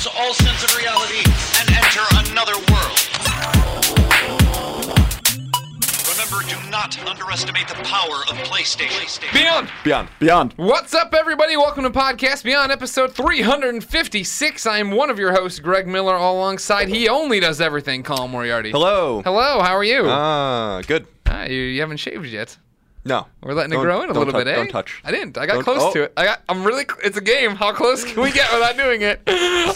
lose all sense of reality and enter another world. Remember, do not underestimate the power of PlayStation. Beyond. Beyond. Beyond. What's up, everybody? Welcome to Podcast Beyond, episode 356. I am one of your hosts, Greg Miller, all alongside He Only Does Everything, Colin Moriarty. Hello. Hello, how are you? Ah, good. Ah, you, you haven't shaved yet. No. We're letting it grow in a little bit, eh? Don't touch. I didn't. I got Don't- close oh. to it. I got. I'm really. cl- It's a game. How close can we get without doing it?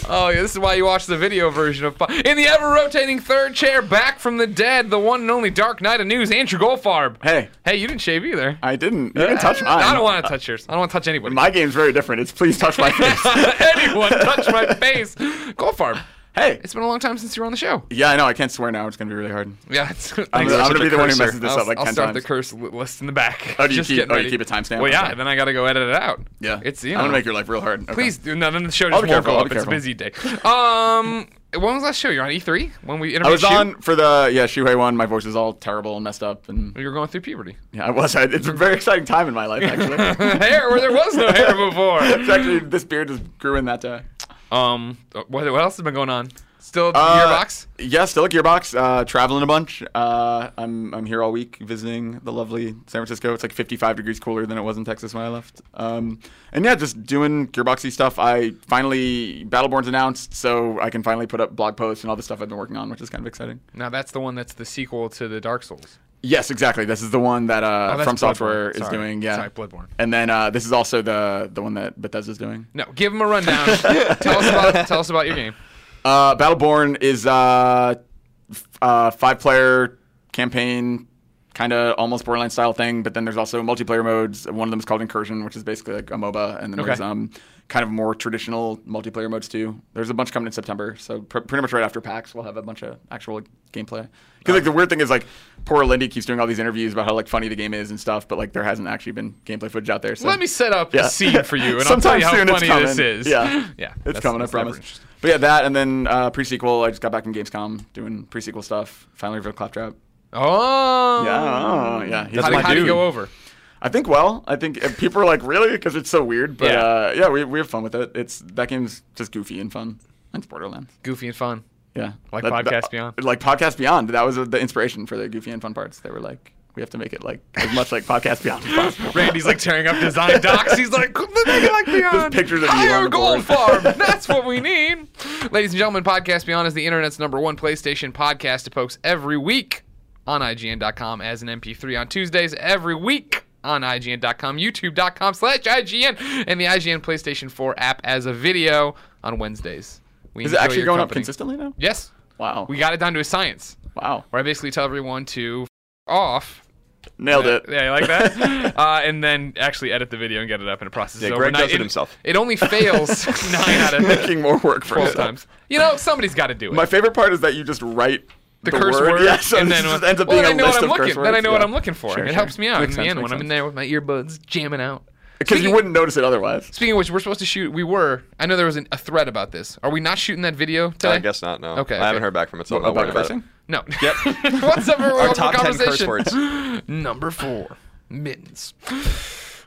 Oh yeah, this is why you watch the video version of. In the ever rotating third chair, back from the dead, the one and only Dark Knight of News, Andrew Goldfarb. Hey, Hey, you didn't shave either. I didn't. You can touch mine. I don't want to touch yours. I don't want to touch anybody. My game's very different. It's please touch my face. Anyone touch my face? Goldfarb. Hey. It's been a long time since you were on the show. Yeah, I know. I can't swear now. It's gonna be really hard. Yeah, it's, I'm. I'm gonna be the one who messes this I'll, up like I'll 10 start times. the curse list in the back. Oh, do you Just keep- oh, you keep a timestamp? Well, yeah. Okay. Then I gotta go edit it out. Yeah. It's you I'm gonna make your life real hard. Okay. Please do. No, then the show I'll just be won't careful, go I'll up. It's a busy day. Um, when was the last show? You're on E3 when we interviewed I was Shu? on for the yeah Shuhei one. My voice is all terrible and messed up, and You were going through puberty. yeah, I was. I, it's a very exciting time in my life actually. hair where there was no hair before. it's actually this beard just grew in that day. Um, what, what else has been going on? Still Uh, Gearbox? Yeah, still at Gearbox. Uh, traveling a bunch. Uh, I'm I'm here all week visiting the lovely San Francisco. It's like 55 degrees cooler than it was in Texas when I left. Um, and yeah, just doing Gearboxy stuff. I finally Battleborn's announced, so I can finally put up blog posts and all the stuff I've been working on, which is kind of exciting. Now that's the one that's the sequel to the Dark Souls. Yes, exactly. This is the one that uh, Oh, From Software is Sorry. doing. Yeah, Sorry, Bloodborne. And then uh, this is also the the one that Bethesda's doing. No, give them a rundown. tell us about tell us about your game. Uh, Battleborn is uh, uh, five player campaign, kind of almost Borderlands style thing. But then there's also multiplayer modes. One of them is called Incursion, which is basically like a MOBA, and then Okay. there's um kind of more traditional multiplayer modes too. There's a bunch coming in September, so pr- pretty much right after PAX, we'll have a bunch of actual gameplay. Because like the weird thing is like poor Lindy keeps doing all these interviews about how like funny the game is and stuff, but like there hasn't actually been gameplay footage out there. So Let me set up Yeah. a scene for you, and I'll tell you how soon it's funny this is. Yeah, yeah, it's that's- coming. I that's never promise. But yeah, that and then uh, pre-sequel. I just got back from Gamescom doing pre-sequel stuff. Finally revealed Claptrap. Oh, Yeah, oh, yeah. He's How, do, my how do you go over? I think well. I think people are like really because it's so weird. But Yeah. uh, yeah, we, we have fun with it. It's that game's just goofy and fun. And it's Borderlands. Goofy and fun. Yeah, Like That- Podcast that- Beyond? Like Podcast Beyond. That was the inspiration for the goofy and fun parts. They were like, we have to make it like as much like Podcast Beyond as possible. Randy's like tearing up design docs. He's like, "Let me like Beyond. pictures of the Gold board." Farm. That's what we need. Ladies and gentlemen, Podcast Beyond is the internet's number one PlayStation podcast. It posts every week on IGN.com as an MP3 on Tuesdays, every week on IGN.com, YouTube.com slash IGN, and the IGN PlayStation 4 app as a video on Wednesdays. We Is it actually going up consistently now? Yes. Wow. We got it down to a science wow. where I basically tell everyone to f- off Nailed it. yeah, you like that? uh, and then actually edit the video and get it up in a process. Yeah, Greg overnight. does it himself. It only fails nine out of Making more work for himself. times. You know, somebody's got to do it. My favorite part is that you just write the, curse word, yeah, so and this then just ends up well, being then I a know list what I'm of curse looking. Then I words. know what I'm looking for. Sure, it sure. helps me out Makes in the end when makes I'm in there with my earbuds jamming out. Because you wouldn't notice it otherwise. Speaking of which, we're supposed to shoot. We were. I know there was an, a thread about this. Are we not shooting that video today? I guess not. No. Okay, I okay. haven't heard back from it, so I'm What, not worried about about it. cursing? No. Yep. What's up, everyone? Our Welcome top to 10 curse words. Number four, mittens.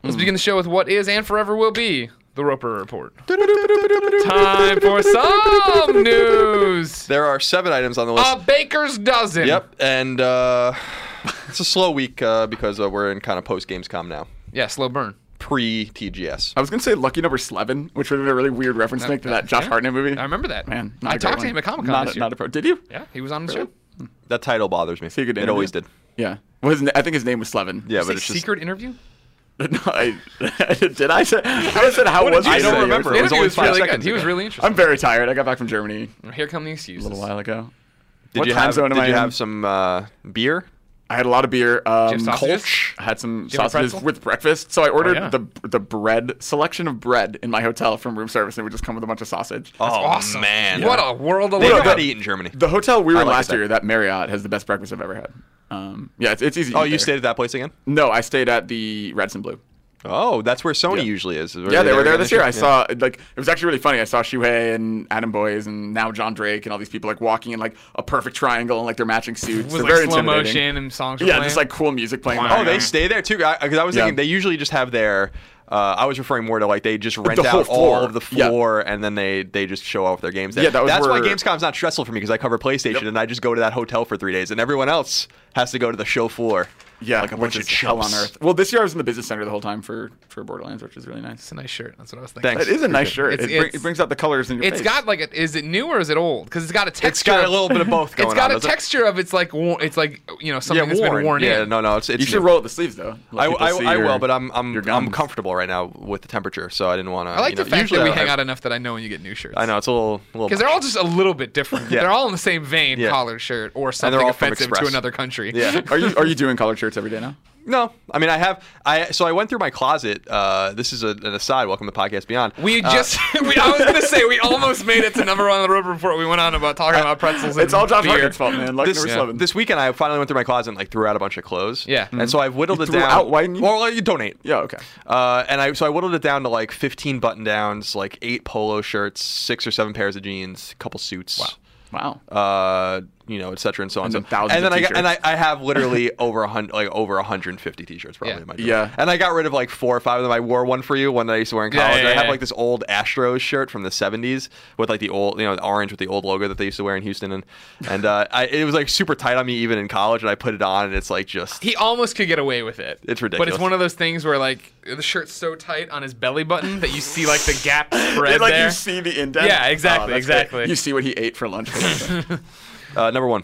Let's begin the show with what is and forever will be the Roper Report. Time for some news. There are seven items on the list. A baker's dozen. Yep, and uh, it's a slow week uh, because uh, we're in kind of post Gamescom now, Yeah, slow burn. pre TGS. I was gonna say Lucky Number Eleven, which would have been a really weird reference to make to that Josh yeah. Hartnett movie. I remember that. Man, not I a great talked to him at Comic Con Not, a- not a pro. Did you? yeah, he was on the Really? show. That title bothers me. he a good it interview? always did. Yeah. Well, his, I think his name was Slevin. Yeah, Say but it's just secret interview. no, I, did I say? I said how What was did I don't say? remember. The It was only was five really good. seconds He was really interesting. I'm very tired. I got back from Germany Here come the excuses. a little while ago. Did What you time have? zone am Did I you in? have some uh, beer? I had a lot of beer. Um, you? Kolsch. I had some you have a sausages with breakfast. So I ordered yeah. the the bread selection of bread in my hotel from room service, and it would just come with a bunch of sausage. oh awesome. man, What a world of They know Well, how the- to eat in Germany. The hotel we were I in like last that. year, that Marriott, has the best breakfast I've ever had. Um, yeah, it's, it's easy. Oh, you there. stayed at that place again? No, I stayed at the Radisson Blu. Oh, that's where Sony Yeah. usually is. Yeah, they were there this year. I Yeah. saw like it was actually really funny. I saw Shuhei and Adam Boyes and now John Drake and all these people like walking in like a perfect triangle and like their matching suits. with They're like very slow motion and songs. Yeah, playing. just like cool music playing. Wow. Oh, they stay there too. Because I, was Yeah. thinking they usually just have their Uh, I was referring more to like they just rent The out all of the Yeah. floor and then they they just show off their games. There. Yeah, that that's why where- Gamescom's not stressful for me because I cover PlayStation Yep. and I just go to that hotel for three days, and everyone else has to go to the show floor. Yeah, like a bunch of is hell on earth. Well, this year I was in the business center the whole time for for Borderlands, which is really nice. It's a nice shirt. That's what I was thinking. Thanks. It is a nice shirt. It's- It, bring, it's- it brings out the colors in your It's face. got like a, is it new or is it old? Because it's got a texture. It's got a little bit of both going It's got on. a doesn't it? texture of it's like wo- it's like you know something yeah, that's worn. been worn yeah, in. no, no, it's it's. You should new. roll up the sleeves though. Let I, people I, see I your- will, but I'm I'm I'm guns. comfortable right now with the temperature, so I didn't want to. I like you know, the fact usually that we hang out enough that I know when you get new shirts. I know it's a little, little because they're all just a little bit different. Yeah. They're all in the same vein, Yeah. collared shirt or they're something all from offensive to Express. another country. Yeah. Are you are you doing colored shirts every day now? No, I mean I have. I so I went through my closet. Uh, this is a, an aside. Welcome to podcast Beyond. We Uh, just, we, I was gonna say, we almost made it to number one on the Roper Report. We went on about talking about pretzels. It's all Josh beer. Fault, man. Luck this, number Yeah. seven. this weekend I finally went through my closet and like threw out a bunch of clothes. Yeah. and so I've whittled You it threw down. out? Why didn't you- Well, you donate. yeah. Okay. Uh, and I so I whittled it down to like 15 button downs, like eight polo shirts, six or seven pairs of jeans, a couple suits. Wow. Wow. Uh, you know, et cetera, and so on. And so, thousands and then I got, and I. I have literally over a hundred, like over 150 t-shirts probably Yeah. in my drawer. Yeah. And I got rid of like four or five of them. I wore one for you, one that I used to wear in college. yeah, I have like this old Astros shirt from the 70s with like the old, you know, the orange with the old logo that they used to wear in Houston, and and uh, I, it was like super tight on me even in college, and I put it on, and it's like just He almost could get away with it. It's ridiculous. But it's one of those things where like the shirt's so tight on his belly button that you see like the gap spread like there. you see the indent. Yeah, exactly, Oh, that's great. exactly. You see what he ate for lunch. Uh, number one.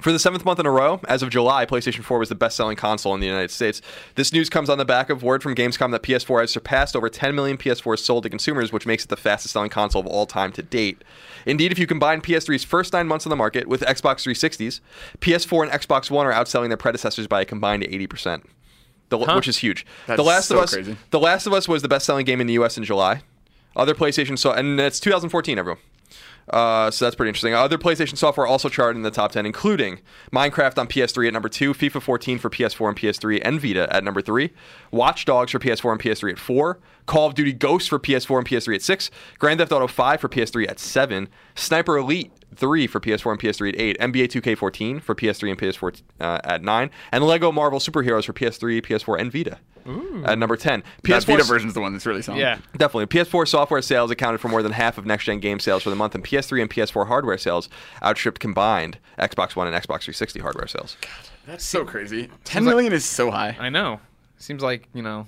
For the seventh month in a row, as of July, PlayStation 4 was the best selling console in the United States. This news comes on the back of word from Gamescom that PS4 has surpassed over 10 million PS4s sold to consumers, which makes it the fastest selling console of all time to date. Indeed, if you combine PS3's first nine months on the market with Xbox 360s, PS4 and Xbox One are outselling their predecessors by a combined 80%. The, Which is huge. That's the Last so of Us. crazy. The Last of Us was the best-selling game in the U.S. in July. Other PlayStation saw, and it's 2014, everyone. Uh, so that's pretty interesting. Other PlayStation software also charted in the top 10, including Minecraft on PS3 at number 2, FIFA 14 for PS4 and PS3 and Vita at number 3, Watch Dogs for PS4 and PS3 at 4, Call of Duty Ghosts for PS4 and PS3 at 6, Grand Theft Auto 5 for PS3 at 7, Sniper Elite 3 for PS4 and PS3 at 8, NBA 2K14 for PS3 and PS4 uh, at 9, and Lego Marvel Superheroes for PS3, PS4, and Vita at number 10. PS4 Vita is the one that's really selling. yeah. Definitely. PS4 software sales accounted for more than half of next gen game sales for the month, and PS3 and PS4 hardware sales outstripped combined Xbox One and Xbox 360 hardware sales. God, That's so crazy. Ten like- million is so high. I know. Seems like you know,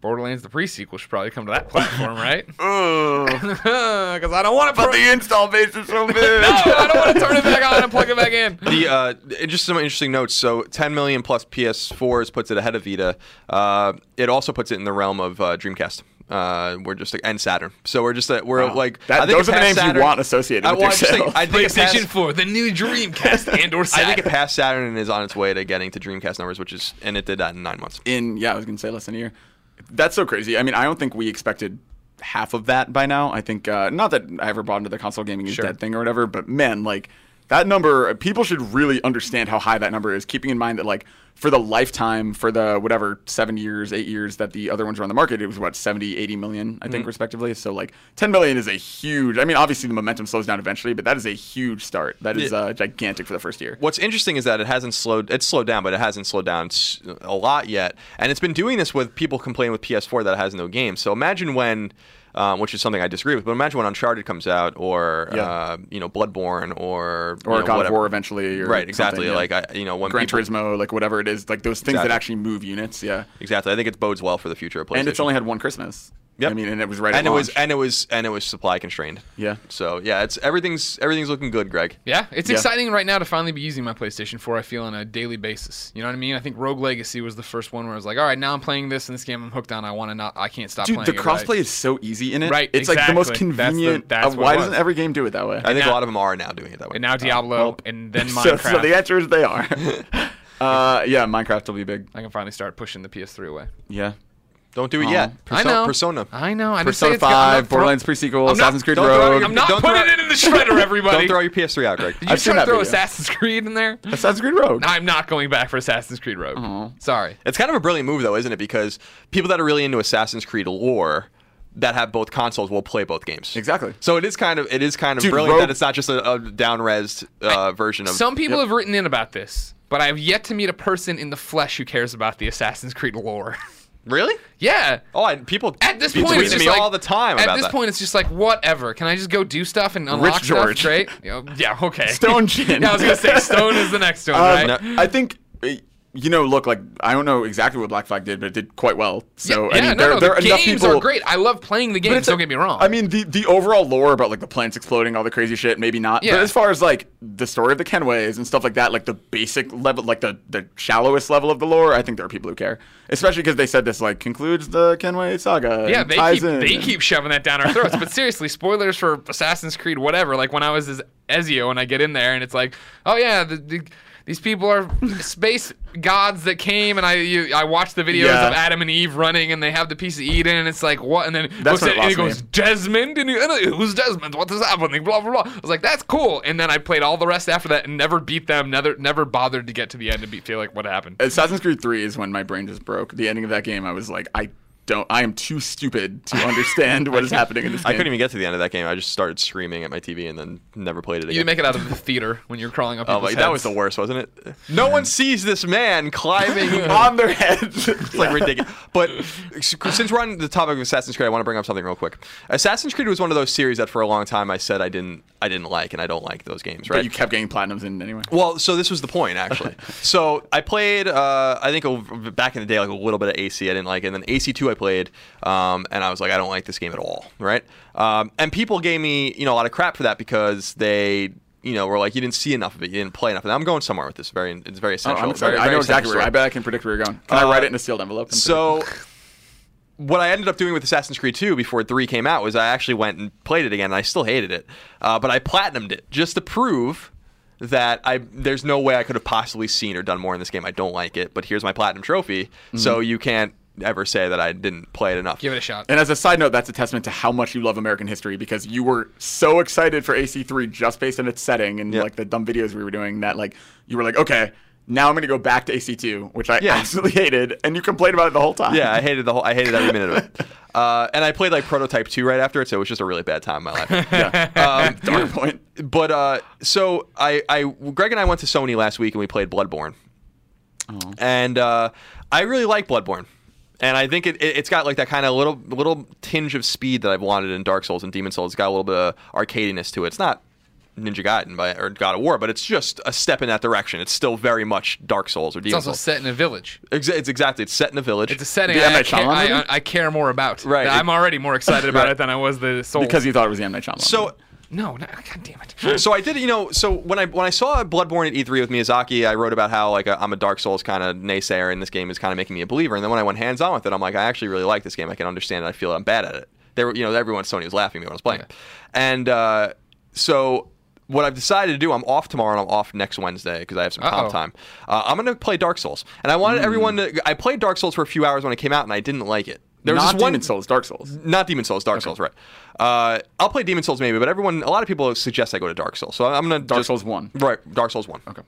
Borderlands the pre-sequel should probably come to that platform, right? Because I don't want to. but the install base is so big. no, I don't want to turn it back on and plug it back in. The uh, just some interesting notes. So 10 million plus PS4s puts it ahead of Vita. Uh, it also puts it in the realm of uh, Dreamcast. Uh, we're just and Saturn. So we're just uh, we're Wow. like That- those are the passed names you want associated I, with well, your I just think. I think it PlayStation passed- 4, the new Dreamcast, and or I think it passed Saturn and is on its way to getting to Dreamcast numbers, which is and it did that in nine months. in yeah, I was gonna say less than a year. That's so crazy. I mean, I don't think we expected half of that by now. I think uh, not that I ever bought into the console gaming is Sure. dead thing or whatever, but man, like that number, people should really understand how high that number is. Keeping in mind that like for the lifetime, for the whatever seven years, eight years that the other ones were on the market, it was what 70, 80 million, I think, respectively. So like 10 million is a huge. I mean, obviously the momentum slows down eventually, but that is a huge start. That is Yeah. uh, gigantic for the first year. What's interesting is that it hasn't slowed. It's slowed down, but it hasn't slowed down a lot yet. And it's been doing this with people complaining with PS4 that it has no games. So imagine when, um, which is something I disagree with, but imagine when Uncharted comes out, or Yeah. uh, you know, Bloodborne, or you Or know, God of. War eventually. Or Right, exactly. yeah. Like I, you know, when Gran people, Turismo, like whatever it is, like those things Exactly. that actually move units, yeah. exactly. I think it bodes well for the future of PlayStation. And it's only had one Christmas. Yeah, I mean, and it was right. and at it was and it was and it was supply constrained. Yeah. So yeah, it's everything's everything's looking good, Greg. Yeah, it's Yeah. exciting right now to finally be using my PlayStation 4. I feel on a daily basis. You know what I mean? I think Rogue Legacy was the first one where I was like, all right, now I'm playing this in this game. I'm hooked on. I want to not. I can't stop Dude, playing. the it, right? crossplay is so easy in it. Right, It's like the most exactly. That's the- convenient. that's uh, why doesn't every game do it that way? I think now- a lot of them are now doing it that way. And now Diablo, well, and then so, Minecraft. so the answer is they are. uh, yeah, Minecraft will be big. I can finally start pushing the PS3 away. Yeah. Don't do it Aw. yet. I Perso- know. Persona. I know. I just say Persona it's got- I'm not 5, throw- Borderlands pre-sequel, not- Assassin's Creed don't throw Rogue. your- I'm not Don't putting throw- it in the shredder, everybody. Don't throw your PS3 out, Greg. Did you I've seen try to that throw video. Assassin's Creed in there? Assassin's Creed Rogue. I'm not going back for Assassin's Creed Rogue. Aw. Sorry. It's kind of a brilliant move, though, isn't it? Because people that are really into Assassin's Creed lore that have both consoles will play both games. Exactly. So it is kind of it is kind of Dude, brilliant Rogue- that it's not just a, a down-resed uh, version of. Some people Yep. have written in about this, but I have yet to meet a person in the flesh who cares about the Assassin's Creed lore. Really? Yeah. Oh, I, people At this point, tweeting it's just me like, all the time At about this that. point, it's just like whatever. Can I just go do stuff and unlock George. stuff? Right? You know, yeah. Okay. Stone Chin. yeah, I was gonna say Stone is the next one, Um, right? No. I think. You know, look like I don't know exactly what Black Flag did, but it did quite well. So yeah, I mean, no, there, no, there the are enough people. are great. I love playing the games. Don't get me wrong. I mean, the the overall lore about like the planets exploding, all the crazy shit, maybe not. Yeah. But as far as like the story of the Kenways and stuff like that, like the basic level, like the the shallowest level of the lore, I think there are people who care, especially because they said this like concludes the Kenway saga. yeah, they keep they and- keep shoving that down our throats. but seriously, spoilers for Assassin's Creed, whatever. Like when I was as Ezio and I get in there and it's like, oh yeah, the, the, these people are space gods that came and I you, I watched the videos Yeah. of Adam and Eve running and they have the piece of Eden and it's like what and then That's looks when at it and he goes me. Desmond and, he, and who's Desmond? What is happening? Blah blah blah. I was like that's cool and then I played all the rest after that and never beat them. Never never bothered to get to the end and be, feel like what happened. Assassin's Creed 3 is when my brain just broke. The ending of that game, I was like, I don't, I am too stupid to understand what is happening in this game. I couldn't even get to the end of that game. I just started screaming at my TV and then never played it again. You make it out of the theater when you're crawling up. Oh, people's my, that was the worst, wasn't it? No one sees this man climbing on their heads. It's like ridiculous. But since we're on the topic of Assassin's Creed, I want to bring up something real quick. Assassin's Creed was one of those series that for a long time I said I didn't I didn't like and I don't like those games, right? But you kept getting platinums in anyway. Well, so this was the point actually. so I played, uh, I think over- back in the day, like a little bit of AC. I didn't like it. And then AC2 I played, um, and I was like, I don't like this game at all, right? Um, and people gave me, you know, a lot of crap for that because they, you know, were like, you didn't see enough of it, you didn't play enough. And I'm going somewhere with this. Very, it's very Oh, essential. Excited. Very- I know exactly where. I bet I can predict where you're going. Can I Uh, write it in a sealed envelope? So, what I ended up doing with Assassin's Creed 2 before 3 came out was I actually went and played it again, and I still hated it. Uh, but I platinumed it just to prove that I there's no way I could have possibly seen or done more in this game. I don't like it, but here's my platinum trophy, Mm-hmm. so you can't ever say that I didn't play it enough. Give it a shot. And as a side note, that's a testament to how much you love American history because you were so excited for AC3 just based on its setting and Yeah. like the dumb videos we were doing that like you were like, okay, now I'm gonna go back to AC2, which I Yeah. absolutely hated, and you complained about it the whole time. yeah, I hated the whole. I hated every minute of it. Uh, and I played like Prototype 2 right after it, so it was just a really bad time in my life. yeah. Um, Dark point. but uh, so I, I, Greg and I went to Sony last week and we played Bloodborne, Oh. and uh, I really like Bloodborne, and I think it, it it's got like that kind of little little tinge of speed that I've wanted in Dark Souls and Demon's Souls. It's got a little bit of arcadiness to it. It's not Ninja Gaiden by, or God of War, but it's just a step in that direction. It's still very much Dark Souls or Demon's Souls. It's also Souls. set in a village. Exa- it's exactly it's set in a village. It's a setting The M. I, Night care, Shyamalan I, movie? I care more about. Right. I'm already more excited about Right. it than I was the soul. Because you thought it was the M Night Shyamalan. so no, no, god damn it. so I did, you know, so when I when I saw Bloodborne at E3 with Miyazaki, I wrote about how like I'm a Dark Souls kind of naysayer, and this game is kind of making me a believer. And then when I went hands on with it, I'm like, I actually really like this game. I can understand it. I feel I'm bad at it. They were, you know, everyone at Sony was laughing at me when I was playing, it. and uh, so. What I've decided to do, I'm off tomorrow and I'm off next Wednesday because I have some comp time. Uh, I'm going to play Dark Souls, and I wanted everyone to. I played Dark Souls for a few hours when it came out, and I didn't like it. There was not this one Demon's Souls, Dark Souls. not Demon's Souls, Dark Souls, right? Uh, I'll play Demon's Souls maybe, but everyone, a lot of people suggest I go to Dark Souls, so I'm gonna Dark just- Souls 1. right? Dark Souls one, Okay.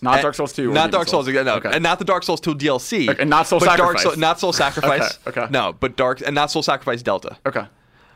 Not And- Dark Souls 2. or not Demon Dark Souls, again, no, Okay. and not the Dark Souls 2 DLC, Okay, and not Soul but Dark Sacrifice. Soul, not Soul Sacrifice, Okay, okay. no, but Dark and not Soul Sacrifice Delta. Okay.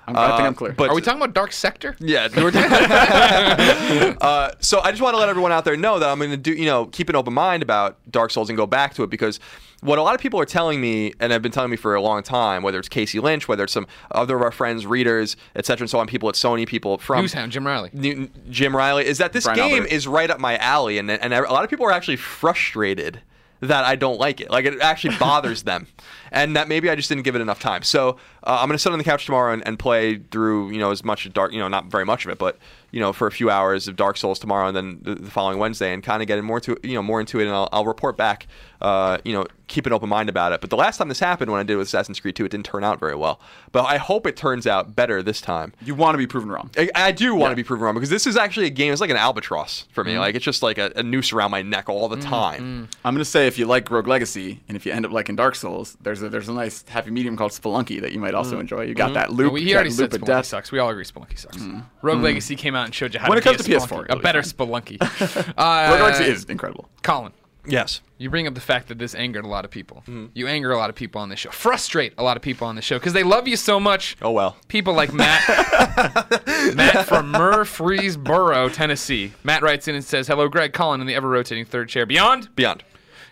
I'm, I think Uh, I'm clear. but- Are we talking about Dark Sector? Yeah. uh, so I just want to let everyone out there know that I'm going to do, you know, keep an open mind about Dark Souls and go back to it because what a lot of people are telling me, and have been telling me for a long time, whether it's Casey Lynch, whether it's some other of our friends, readers, etc., and so on, people at Sony, people from Newshound, Jim Reilly. Newton, Jim Reilly, is that this Brian game Albert. is right up my alley, and and a lot of people are actually frustrated that I don't like it. Like it actually bothers them, and that maybe I just didn't give it enough time. So uh, I'm gonna sit on the couch tomorrow and, and play through you know as much of Dark, you know, not very much of it, but you know for a few hours of Dark Souls tomorrow, and then the, the following Wednesday, and kind of get more to you know more into it, and I'll, I'll report back. Uh, you know, keep an open mind about it. But the last time this happened, when I did it with Assassin's Creed 2, it didn't turn out very well. But I hope it turns out better this time. you want to be proven wrong. I, I do want to Yeah. be proven wrong because this is actually a game. It's like an albatross for me. Mm-hmm. Like it's just like a, a noose around my neck all the mm-hmm. time. Mm-hmm. I'm gonna say if you like Rogue Legacy and if you end up liking Dark Souls, there's a there's a nice happy medium called Spelunky that you might also enjoy. You got that loop. he already that said loop of Spelunky death. sucks. We all agree Spelunky sucks. Rogue Legacy came out and showed you how When to it comes be a to PS4, Spelunky, a better fine. Spelunky. uh, Rogue Legacy uh, is incredible. Colin. Yes. You bring up the fact that this angered a lot of people. Mm-hmm. You anger a lot of people on this show. Frustrate a lot of people on this show because they love you so much. Oh well. People like Matt, Matt from Murfreesboro, Tennessee. Matt writes in and says, "Hello, Greg, Colin, in the ever-rotating third chair. Beyond, Beyond.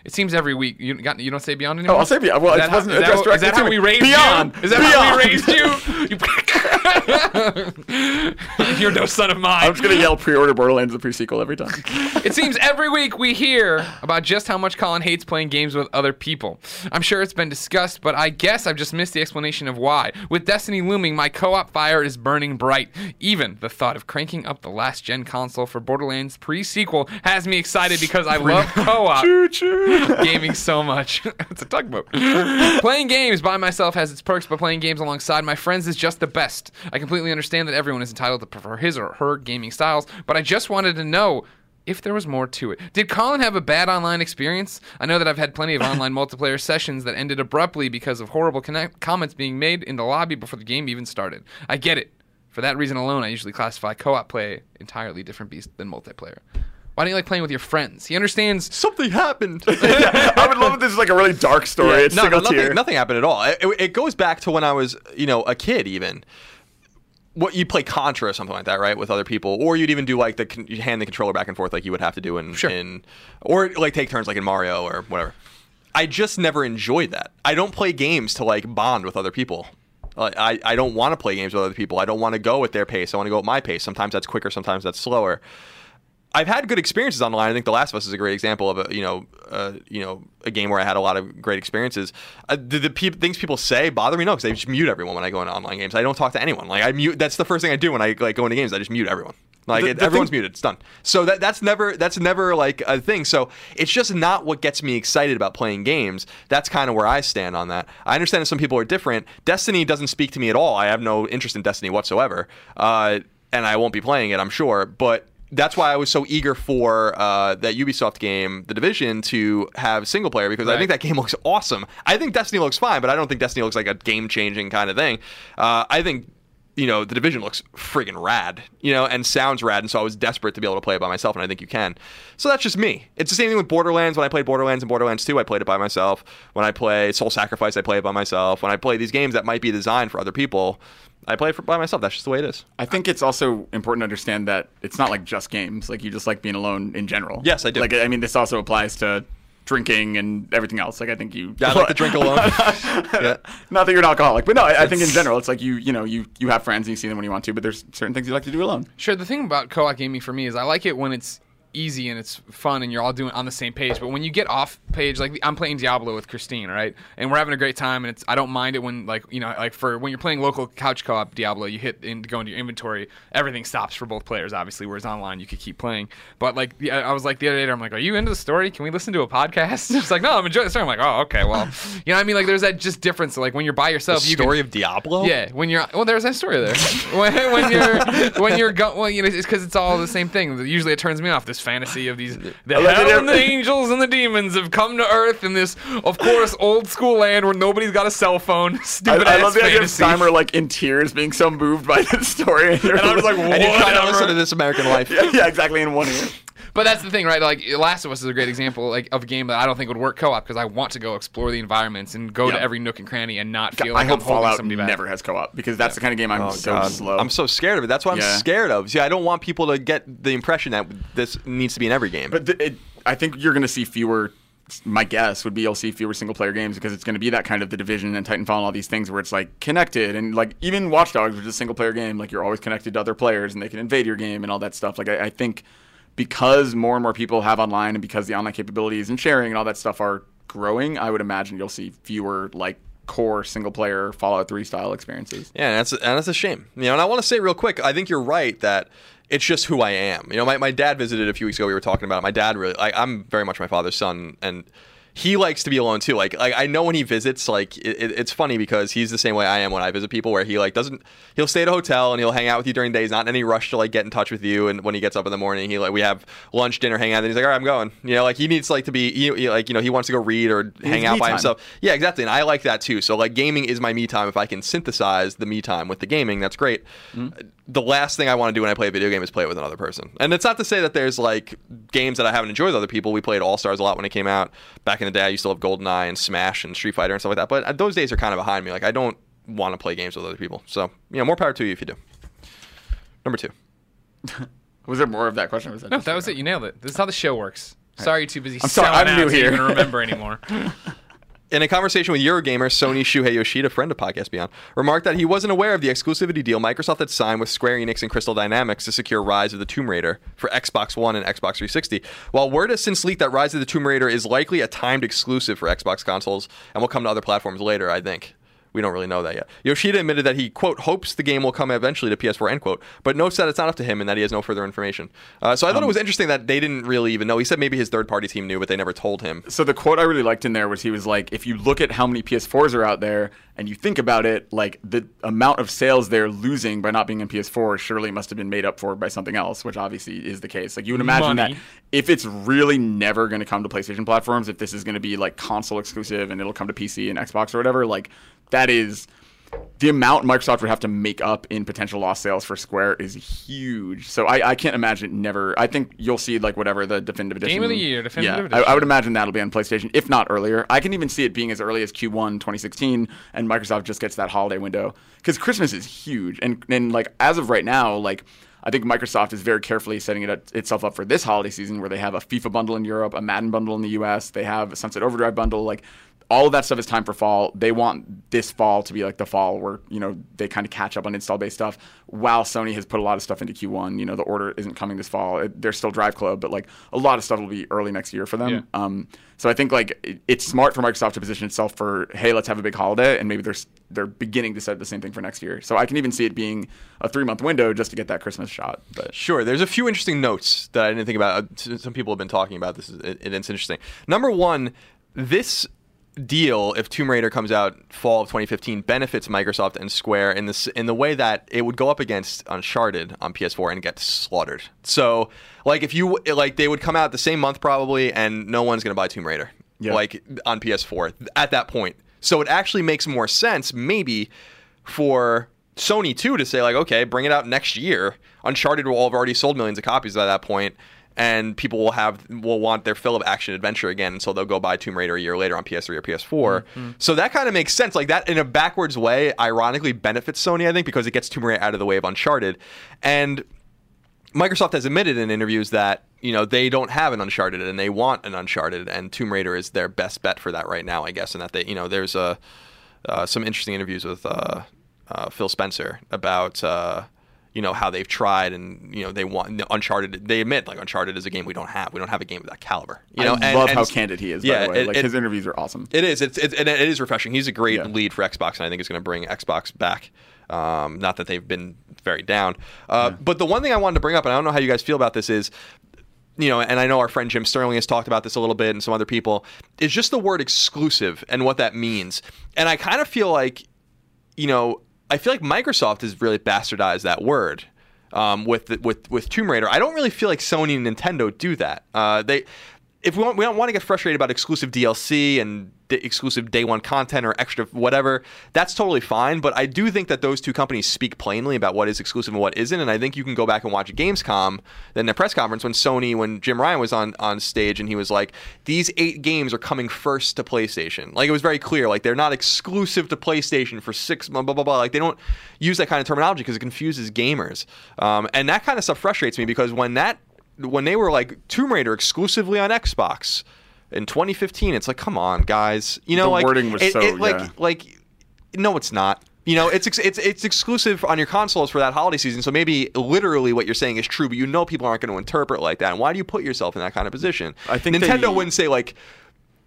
It seems every week. You got you don't say beyond anymore. Oh, I'll say beyond. Well, it how- wasn't addressed how- is directly that how we raised Beyond. you? Is that how we raised Beyond. you? You're no son of mine. I'm just gonna yell pre-order Borderlands the pre-sequel every time. It seems every week we hear about just how much Colin hates playing games with other people. I'm sure it's been discussed, but I guess I've just missed the explanation of why. With Destiny looming, my co op fire is burning bright. Even the thought of cranking up the last gen console for Borderlands pre sequel has me excited because I love co op gaming so much. it's a tugboat. playing games by myself has its perks, but playing games alongside my friends is just the best. I completely understand that everyone is entitled to prefer his or her gaming styles, but I just wanted to know if there was more to it. Did Colin have a bad online experience? I know that I've had plenty of online multiplayer sessions that ended abruptly because of horrible connect- comments being made in the lobby before the game even started. I get it. For that reason alone, I usually classify co-op play entirely different beast than multiplayer. Why don't you like playing with your friends? He understands. Something happened. I would love if this is like a really dark story. it's no, no, single nothing, tier. nothing happened at all. It, it- it goes back to when I was, you know, a kid even. What you play Contra or something like that, right, with other people, or you'd even do like the you hand the controller back and forth like you would have to do in, Sure. in or like take turns like in Mario or whatever. I just never enjoyed that. I don't play games to like bond with other people. I, I don't want to play games with other people. I don't want to go at their pace. I want to go at my pace. Sometimes that's quicker. Sometimes that's slower. I've had good experiences online. I think The Last of Us is a great example of a you know uh, you know a game where I had a lot of great experiences. Uh, the the peop things people say bother me no because I just mute everyone when I go into online games. I don't talk to anyone. Like I mute. That's the first thing I do when I like go into games. I just mute everyone. Like The- it, the everyone's thing- muted. It's done. So that that's never that's never like a thing. So it's just not what gets me excited about playing games. That's kind of where I stand on that. I understand that some people are different. Destiny doesn't speak to me at all. I have no interest in Destiny whatsoever, uh, and I won't be playing it. I'm sure, but that's why I was so eager for uh, that Ubisoft game, The Division, to have single player because I think that game looks awesome. I think Destiny looks fine, but I don't think Destiny looks like a game changing kind of thing. Uh, I think you know The Division looks friggin' rad, you know, and sounds rad, and so I was desperate to be able to play it by myself, and I think you can. So that's just me. It's the same thing with Borderlands. When I played Borderlands and Borderlands 2, I played it by myself. When I play Soul Sacrifice, I play it by myself. When I play these games that might be designed for other people, I play for, by myself. That's just the way it is. I think it's also important to understand that it's not like just games. Like you just like being alone in general. Yes, I do. Like I mean, this also applies to drinking and everything else. Like I think you. Yeah, I like to drink alone. yeah. Not that you're an alcoholic, but no, I, I think in general, it's like you, you know, you you have friends and you see them when you want to, but there's certain things you like to do alone. Sure. The thing about co-op gaming for me is I like it when it's easy and it's fun and you're all doing on the same page. But when you get off page, like I'm playing Diablo with Christine, right? And we're having a great time, and it's I don't mind it when like you know like for when you're playing local couch co-op Diablo, you hit and go into your inventory, everything stops for both players, obviously. Whereas online, you could keep playing. But like the, I was like the other day, I'm like, are you into the story? Can we listen to a podcast? It's like no, I'm enjoying the story. I'm like, oh okay, well, you know what I mean? Like there's that just difference. Like when you're by yourself, The you story can, of Diablo. yeah, when you're well, there's that story there. when, when you're when you're go, well, you know, it's because it's all the same thing. Usually, it turns me off. This fantasy of these the hell and the angels and the demons have come to Earth in this, of course, old school land where nobody's got a cell phone. I, Stupid I ass love the idea of fantasy. Steimer like in tears, being so moved by this story, and, And I'm just like, And you're trying to listen to This American Life. yeah, yeah, exactly in one ear. But that's the thing, right? Like Last of Us is a great example, like of a game that I don't think would work co-op because I want to go explore the environments and go Yeah. to every nook and cranny and not feel I like hope I'm holding Fallout somebody back. never has co-op because that's the kind of game I'm Oh, so God. slow. I'm so scared of it. That's what I'm scared of. See, I don't want people to get the impression that this needs to be in every game. But th- it, I think you're going to see fewer. My guess would be you'll see fewer single player games because it's going to be that kind of the division and Titanfall and all these things where it's like connected and like even Watch Dogs, which is a single player game, like you're always connected to other players and they can invade your game and all that stuff. Like I, I think because more and more people have online and because the online capabilities and sharing and all that stuff are growing, I would imagine you'll see fewer like core single player Fallout 3 style experiences. Yeah, and that's and that's a shame. You know, and I want to say real quick, I think you're right that it's just who I am. You know, my, my dad visited a few weeks ago. We were talking about it. my dad. Really, I, I'm very much my father's son, and he likes to be alone too. Like, like I know when he visits, like it, it- it's funny because he's the same way I am when I visit people, where he like doesn't. He'll stay at a hotel and he'll hang out with you during the days, not in any rush to like get in touch with you. And when he gets up in the morning, he like we have lunch, dinner, hang out. And he's like, all right, I'm going. You know, like he needs like to be, he, he, like you know, he wants to go read or hang out by time. himself. Yeah, exactly. And I like that too. So like gaming is my me time. If I can synthesize the me time with the gaming, that's great. The last thing I want to do when I play a video game is play it with another person. And it's not to say that there's like games that I haven't enjoyed with other people. We played All Stars a lot when it came out. Back in the day, I used to love GoldenEye and Smash and Street Fighter and stuff like that. But uh, those days are kind of behind me. Like I don't want to play games with other people. So you know, more power to you if you do. Number two. Was there more of that question? Or was that No, that was it. You nailed it. This is how the show works. Sorry, you're too busy I'm sorry, selling I'm out new to even here. remember anymore. In a conversation with Eurogamer, Sony Shuhei Yoshida, friend of Podcast Beyond, remarked that he wasn't aware of the exclusivity deal Microsoft had signed with Square Enix and Crystal Dynamics to secure Rise of the Tomb Raider for Xbox One and Xbox 360. While word has since leaked that Rise of the Tomb Raider is likely a timed exclusive for Xbox consoles and will come to other platforms later, I think. We don't really know that yet. Yoshida admitted that he, quote, hopes the game will come eventually to PS4, end quote, but notes that it's not up to him and that he has no further information. Uh, so I thought it was interesting that they didn't really even know. He said maybe his third party team knew, but they never told him. So the quote I really liked in there was he was like, if you look at how many PS4s are out there and you think about it, like the amount of sales they're losing by not being in PS4 surely must have been made up for by something else, which obviously is the case. Like you would imagine Money. that if it's really never going to come to PlayStation platforms, if this is going to be like console exclusive and it'll come to PC and Xbox or whatever, like that is the amount Microsoft would have to make up in potential lost sales for Square is huge. So I, I can't imagine it never. I think you'll see like whatever the definitive edition. Game of the year, definitive yeah, I, I would imagine that'll be on PlayStation, if not earlier. I can even see it being as early as Q1 2016, and Microsoft just gets that holiday window because Christmas is huge, and and like as of right now, like. I think Microsoft is very carefully setting it itself up for this holiday season, where they have a FIFA bundle in Europe, a Madden bundle in the U.S., they have a Sunset Overdrive bundle. Like all of that stuff is time for fall. They want this fall to be like the fall where you know they kind of catch up on install based stuff. While Sony has put a lot of stuff into Q1, you know the order isn't coming this fall. It, they're still Drive Club, but like a lot of stuff will be early next year for them. Yeah. Um, so I think like it, it's smart for Microsoft to position itself for hey, let's have a big holiday, and maybe they're they're beginning to set the same thing for next year. So I can even see it being a three month window just to get that Christmas shot. But Sure. There's a few interesting notes that I didn't think about. Uh, Some people have been talking about this, and it's interesting. Number one, this deal, if Tomb Raider comes out fall of 2015, benefits Microsoft and Square in this in the way that it would go up against Uncharted on PS4 and get slaughtered. So, like, if you like, they would come out the same month probably, and no one's gonna buy Tomb Raider, Yeah. like on PS4 at that point. So it actually makes more sense, maybe, for Sony too to say like, okay, bring it out next year. Uncharted will have already sold millions of copies by that point, and people will have will want their fill of action adventure again, so they'll go buy Tomb Raider a year later on PS3 or PS4. So that kind of makes sense. Like that in a backwards way, ironically benefits Sony, I think, because it gets Tomb Raider out of the way of Uncharted, and Microsoft has admitted in interviews that you know they don't have an Uncharted and they want an Uncharted, and Tomb Raider is their best bet for that right now, I guess. And that they, you know, there's a uh, some interesting interviews with uh, uh, Phil Spencer about uh, you know how they've tried and you know they want Uncharted. They admit like Uncharted is a game we don't have. We don't have a game of that caliber. You know, I and- love and- how candid he is. Yeah, by the way, it- like it- his interviews are awesome. it is. It's, it's and it is refreshing. He's a great Yeah. lead for Xbox, and I think it's going to bring Xbox back. Um, not that they've been very down, uh, but the one thing I wanted to bring up, and I don't know how you guys feel about this, is you know, and I know our friend Jim Sterling has talked about this a little bit, and some other people, is just the word exclusive and what that means. And I kind of feel like, you know, I feel like Microsoft has really bastardized that word um, with the, with with Tomb Raider. I don't really feel like Sony and Nintendo do that. Uh, they, if we want, we don't want to get frustrated about exclusive DLC and d- exclusive day one content or extra whatever. That's totally fine. But I do think that those two companies speak plainly about what is exclusive and what isn't. And I think you can go back and watch Gamescom, then the press conference when Sony, when Jim Ryan was on on stage and he was like, "These eight games are coming first to PlayStation." Like it was very clear. Like they're not exclusive to PlayStation for six blah blah blah. blah. Like they don't use that kind of terminology because it confuses gamers. Um, and that kind of stuff frustrates me because when that when they were like Tomb Raider exclusively on Xbox in 2015, it's like, come on, guys. You know, The like wording was it, so- it, like yeah. like no, it's not. You know, it's ex- it's it's exclusive on your consoles for that holiday season. So maybe literally what you're saying is true, but you know people aren't going to interpret like that. And why do you put yourself in that kind of position? I think Nintendo they- wouldn't say like.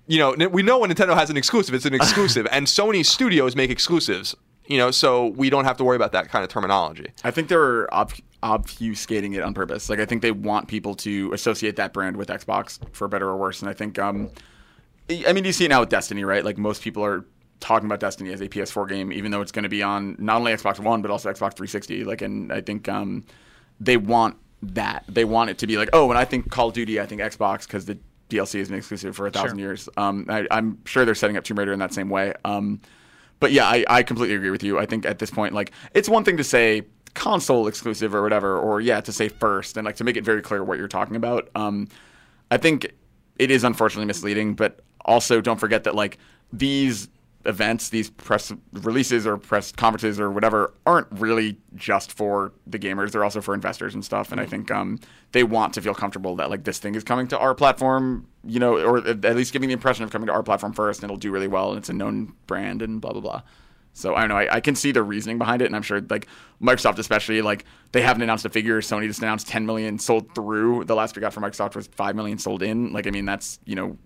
You know, we know when Nintendo has an exclusive, it's an exclusive, and Sony studios make exclusives. You know, so we don't have to worry about that kind of terminology. I think they're ob- obfuscating it on purpose. Like I think they want people to associate that brand with Xbox for better or worse. And I think, um, I mean, you see it now with Destiny, right? Like most people are talking about Destiny as a PS4 game, even though it's going to be on not only Xbox One but also Xbox 360. Like, and I think um, they want that. They want it to be like, oh, when I think Call of Duty, I think Xbox because the DLC has been exclusive for a thousand Sure. years. Um, I, I'm sure they're setting up Tomb Raider in that same way. Um, but yeah, I, I completely agree with you. I think at this point, like, it's one thing to say console exclusive or whatever, or yeah, to say first and like to make it very clear what you're talking about. Um, I think it is unfortunately misleading, but also don't forget that like these events, these press releases or press conferences or whatever, aren't really just for the gamers. They're also for investors and stuff. And I think um, they want to feel comfortable that like this thing is coming to our platform, you know, or at least giving the impression of coming to our platform first, and it'll do really well, and it's a known brand, and blah blah blah. So I don't know. I, I can see the reasoning behind it, and I'm sure like Microsoft, especially like they haven't announced a figure. Sony just announced 10 million sold through. The last we got from Microsoft was 5 million sold in. Like I mean, that's you know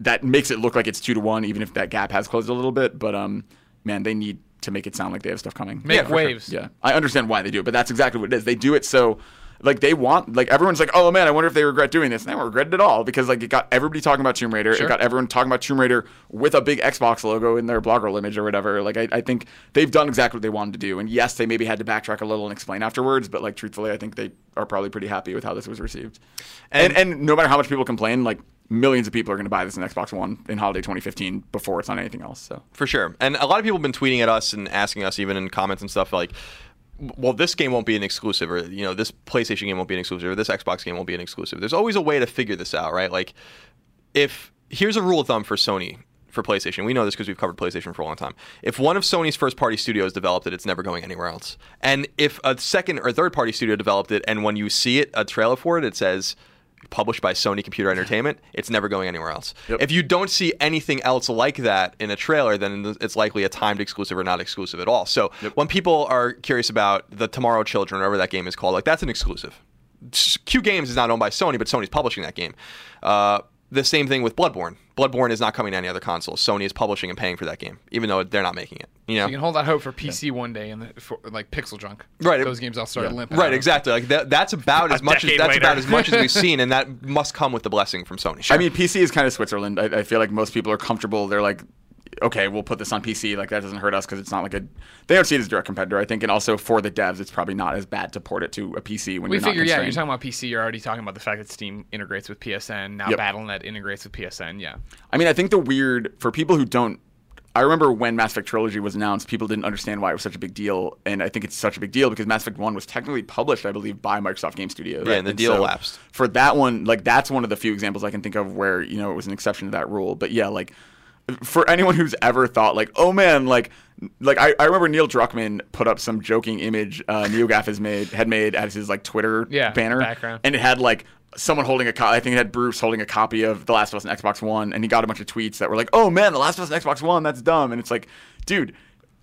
that makes it look like it's two to one, even if that gap has closed a little bit. But um, man, they need to make it sound like they have stuff coming. Make Yeah, for sure. waves. Yeah, I understand why they do it, but that's exactly what it is. They do it so, like they want, like everyone's like, oh man, I wonder if they regret doing this. And they don't regret it at all because like it got everybody talking about Tomb Raider. Sure. It got everyone talking about Tomb Raider with a big Xbox logo in their blog roll image or whatever. Like I, I think they've done exactly what they wanted to do. And yes, they maybe had to backtrack a little and explain afterwards, but like truthfully, I think they are probably pretty happy with how this was received. And and, no matter how much people complain, like millions of people are going to buy this in Xbox One in holiday 2015 before it's on anything else. So. For sure. And a lot of people have been tweeting at us and asking us, even in comments and stuff, like, well, this game won't be an exclusive, or, you know, this PlayStation game won't be an exclusive, or this Xbox game won't be an exclusive. There's always a way to figure this out, right? Like, if here's a rule of thumb for Sony for PlayStation. We know this because we've covered PlayStation for a long time. If one of Sony's first party studios developed it, it's never going anywhere else. And if a second or third party studio developed it, and when you see it, a trailer for it, it says published by Sony Computer Entertainment, it's never going anywhere else. Yep. If you don't see anything else like that in a trailer, then it's likely a timed exclusive or not exclusive at all. So when people are curious about the Tomorrow Children, whatever that game is called, like that's an exclusive. Q Games is not owned by Sony, but Sony's publishing that game. Uh, the same thing with Bloodborne. Bloodborne is not coming to any other console. Sony is publishing and paying for that game, even though they're not making it. You know, You can hold out hope for PC one day and the, for, like Pixel Junk. Right. Those games all started Yeah. limping. right? out. Exactly. Like that, that's about as much as that's later. about as much as we've seen, and that must come with the blessing from Sony. I mean, PC is kind of Switzerland. I, I feel like most people are comfortable. They're like, okay, we'll put this on PC. Like that doesn't hurt us because it's not like a. They don't see it as a direct competitor. I think, and also for the devs, it's probably not as bad to port it to a PC when We you're not figure, yeah, you're talking about PC. You're already talking about the fact that Steam integrates with PSN. Now Yep. BattleNet integrates with PSN. Yeah. I mean, I think the weird for people who don't. I remember when Mass Effect Trilogy was announced, people didn't understand why it was such a big deal, and I think it's such a big deal because Mass Effect One was technically published, I believe, by Microsoft Game Studios. Yeah, and the deal lapsed. For that one, like that's one of the few examples I can think of where you know it was an exception to that rule. But yeah, like for anyone who's ever thought like, oh man, like like I, I remember Neil Druckmann put up some joking image uh, NeoGaf has made had made as his like Twitter Yeah, banner, background. and it had like someone holding a co- I think it had Bruce holding a copy of The Last of Us on Xbox One, and he got a bunch of tweets that were like, "Oh man, The Last of Us on Xbox One, that's dumb," and it's like, dude.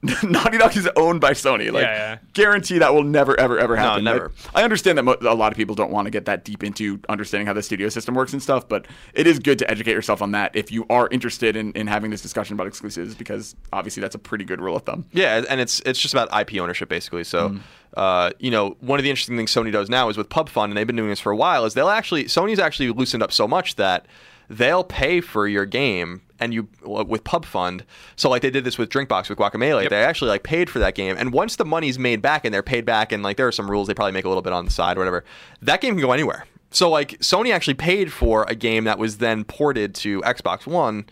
Naughty Dog is owned by Sony. Like, Yeah, yeah. guarantee that will never, ever, ever happen. never. I, I understand that mo- a lot of people don't want to get that deep into understanding how the studio system works and stuff, but it is good to educate yourself on that if you are interested in, in having this discussion about exclusives, because obviously that's a pretty good rule of thumb. Yeah, and it's it's just about IP ownership basically. So, Mm. uh, you know, one of the interesting things Sony does now is with Pub Fund, and they've been doing this for a while. Is they'll actually Sony's actually loosened up so much that they'll pay for your game and you with Pub Fund. So like they did this with Drinkbox with Guacamelee. They actually like paid for that game, and once the money's made back and they're paid back, and like there are some rules they probably make a little bit on the side, or whatever. That game can go anywhere. So like Sony actually paid for a game that was then ported to Xbox One.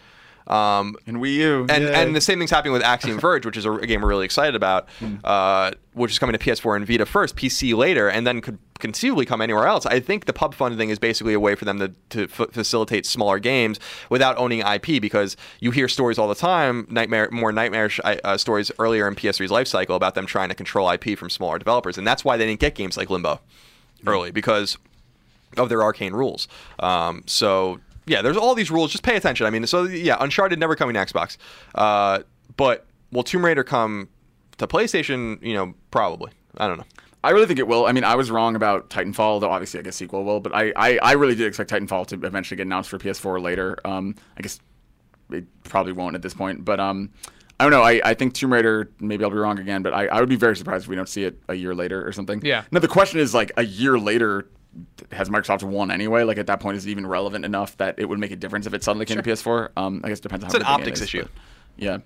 Um, And Wii U. and yay. and the same thing's happening with Axiom Verge, which is a, a game we're really excited about, uh, which is coming to PS4 and Vita first, PC later, and then could conceivably come anywhere else. I think the pub fund thing is basically a way for them to, to f- facilitate smaller games without owning IP, because you hear stories all the time, nightmare, more nightmarish uh, stories earlier in PS3's life cycle about them trying to control IP from smaller developers, and that's why they didn't get games like Limbo early because of their arcane rules. Um, so yeah, there's all these rules. Just pay attention. I mean, so yeah, Uncharted never coming to Xbox, uh, but will Tomb Raider come to PlayStation? You know, probably. I don't know. I really think it will. I mean, I was wrong about Titanfall, though obviously I guess sequel will, but I, I, I really did expect Titanfall to eventually get announced for PS4 later. Um, I guess it probably won't at this point, but um, I don't know. I, I think Tomb Raider, maybe I'll be wrong again, but I, I would be very surprised if we don't see it a year later or something. Yeah. Now, the question is like, a year later, has Microsoft won anyway? Like, at that point, is it even relevant enough that it would make a difference if it suddenly came to PS4? Um, I guess it depends on It's how an optics is, issue. yeah.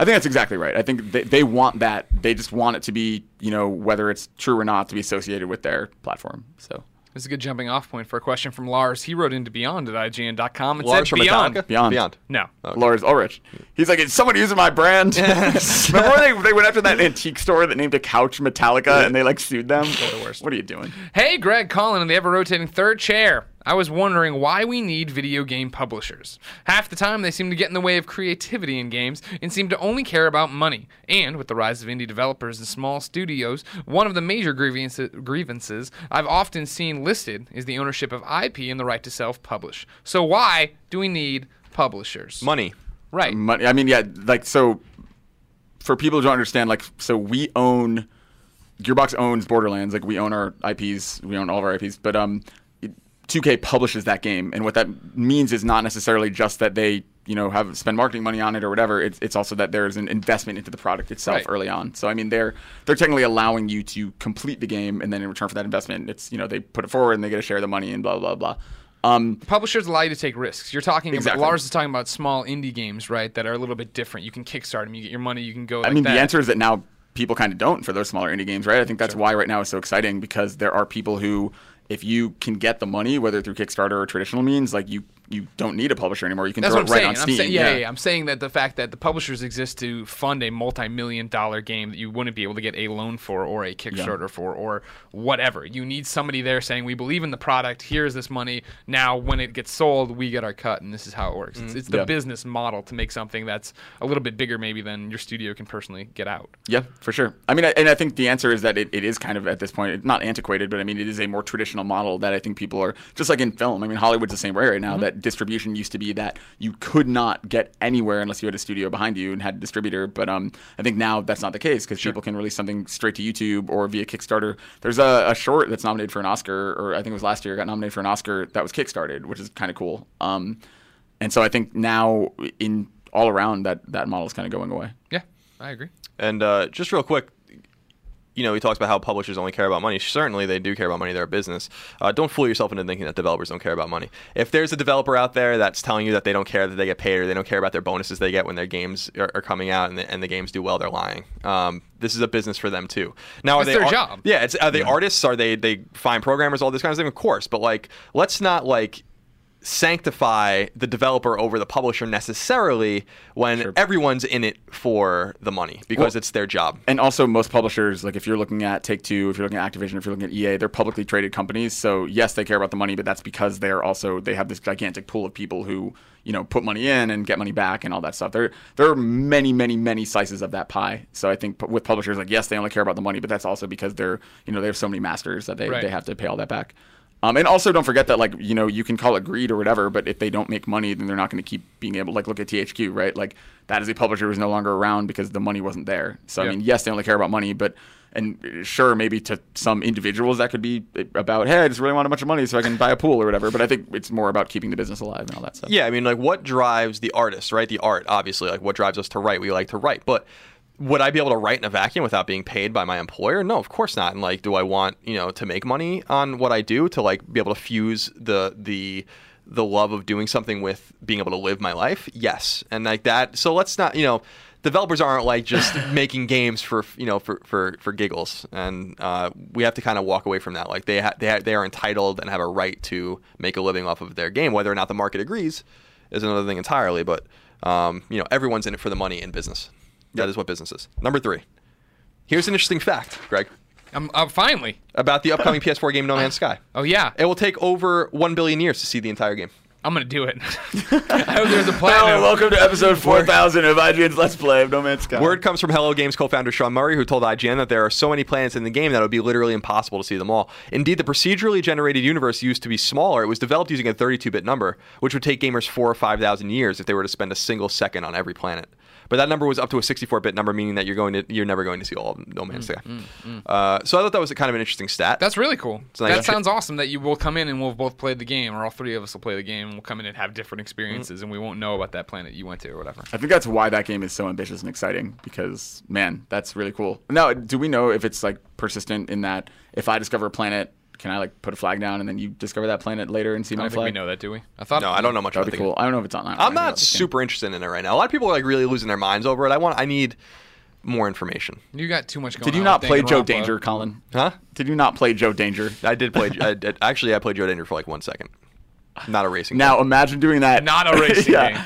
I think that's exactly right. I think they, they want that. They just want it to be, you know, whether it's true or not, to be associated with their platform. So This is a good jumping off point for a question from Lars. He wrote into Beyond at IGN.com and Lars said from Beyond. Metallica? Beyond. Beyond. No. Oh, Lars Ulrich, he's like, is someone using my brand? Remember when they, they went after that antique store that named a couch Metallica and they like sued them? the worst. What are you doing? Hey, Greg, Colin, and the ever rotating third chair. I was wondering why we need video game publishers. Half the time, they seem to get in the way of creativity in games and seem to only care about money. And with the rise of indie developers and small studios, one of the major grievances, grievances I've often seen listed is the ownership of IP and the right to self publish. So, why do we need publishers? Money. Right. money. I mean, yeah, like so. For people who don't understand, like, so we own Gearbox owns Borderlands. Like, we own our IPs. We own all of our IPs. But um, 2K publishes that game, and what that means is not necessarily just that they, you know, have spend marketing money on it or whatever. It's, it's also that there's an investment into the product itself Right. early on. So I mean, they're they're technically allowing you to complete the game, and then in return for that investment, it's you know they put it forward and they get a share of the money and blah blah blah. Um, Publishers allow you to take risks. You're talking Exactly. about Lars is talking about small indie games, right? That are a little bit different. You can kickstart them. You get your money. You can go. I like mean, that. the answer is that now people kind of don't for those smaller indie games, right? I think that's why right now is so exciting because there are people who, if you can get the money, whether through Kickstarter or traditional means, like you you don't need a publisher anymore. You can That's throw it right saying. on I'm Steam. saying, yeah, yeah, yeah. I'm saying that the fact that the publishers exist to fund a multi-million dollar game that you wouldn't be able to get a loan for or a Kickstarter for or whatever. You need somebody there saying, "We believe in the product. Here's this money. Now, when it gets sold, we get our cut, and this is how it works." It's, it's the Yeah. business model to make something that's a little bit bigger, maybe than your studio can personally get out. Yeah, for sure. I mean, I- and I think the answer is that it, it is kind of at this point not antiquated, but I mean it is a more traditional model that I think people are just like in film. I mean, Hollywood's the same way right now. Mm-hmm. That distribution used to be that you could not get anywhere unless you had a studio behind you and had a distributor. But um, I think now that's not the case because people can release something straight to YouTube or via Kickstarter. There's a, a short that's nominated for an Oscar, or I think it was last year, got nominated for an Oscar that was kickstarted, which is kind of cool. Um, and so I think now in all around that that model is kind of going away. Yeah, I agree. And uh, just real quick, you know, he talks about how publishers only care about money. Certainly, they do care about money. They're a business. Uh, don't fool yourself into thinking that developers don't care about money. If there's a developer out there that's telling you that they don't care that they get paid or they don't care about their bonuses they get when their games are, are coming out and the, and the games do well, they're lying. Um, this is a business for them too. Now, are It's they their ar- job. Yeah, it's are they artists? Are they they fine programmers? All this kind of thing, of course. But like, let's not like sanctify the developer over the publisher necessarily when Sure. everyone's in it for the money because Well- it's their job. and also most publishers like if you're looking at take two if you're looking at activision if you're looking at ea they're publicly traded companies so yes they care about the money but that's because they're also they have this gigantic pool of people who you know put money in and get money back and all that stuff there there are many many many slices of that pie so i think with publishers like yes they only care about the money but that's also because they're you know they have so many masters that they, Right. they have to pay all that back um, and also don't forget that like you know you can call it greed or whatever, but if they don't make money, then they're not going to keep being able. Like look at THQ, right? Like that is a publisher who's no longer around because the money wasn't there. So Yeah. I mean, yes, they only care about money, but and uh, sure, maybe to some individuals that could be about, hey, I just really want a bunch of money so I can buy a pool or whatever. But I think it's more about keeping the business alive and all that stuff. Yeah, I mean, like, what drives the artist, right? The art, obviously, like, what drives us to write? We like to write, but would I be able to write in a vacuum without being paid by my employer? No, of course not. And like, do I want you know to make money on what I do to like be able to fuse the the the love of doing something with being able to live my life? Yes, and like that. So let's not you know. Developers aren't like just making games for you know for for, for giggles, and uh, we have to kind of walk away from that. Like they ha- they ha- they are entitled and have a right to make a living off of their game, whether or not the market agrees is another thing entirely. But um, you know, everyone's in it for the money in business. That is what business is. Number three. Here's an interesting fact, Greg, Um, uh, finally. about the upcoming PS4 game No Man's Sky. Oh yeah, It will take over one billion years to see the entire game. I'm gonna do it. I hope there's a Hello, welcome to episode 4000 of IGN's Let's Play of No Man's Sky. Word comes from Hello Games co-founder Sean Murray, who told IGN that there are so many planets in the game that it would be literally impossible to see them all. Indeed, the procedurally generated universe used to be smaller. It was developed using a 32-bit number, which would take gamers four or five thousand years if they were to spend a single second on every planet. But that number was up to a 64-bit number, meaning that you're going to you're never going to see all of No Man's mm, Sky. Mm, mm. Uh, so I thought that was a kind of an interesting stat. That's really cool. It's nice. That sounds awesome. That you will come in and we'll both play the game, or all three of us will play the game, and we'll come in and have different experiences, and we won't know about that planet you went to or whatever. I think that's why that game is so ambitious and exciting because man, that's really cool. Now, do we know if it's like persistent in that if I discover a planet, can I like put a flag down and then you discover that planet later and see I my don't think we know that, do we? I thought no, I don't know much That'd about be cool. I don't know if it's online. I'm not super interested in it right now. A lot of people are like really losing their minds over it. I want I need more information. You got too much going. Did you on not with play Joe Danganronpa. Danger, Colin? Huh? Did you not play Joe Danger? I did play. I did, actually, I played Joe Danger for like one second. Not a racing. Now game. imagine doing that. Not a racing game.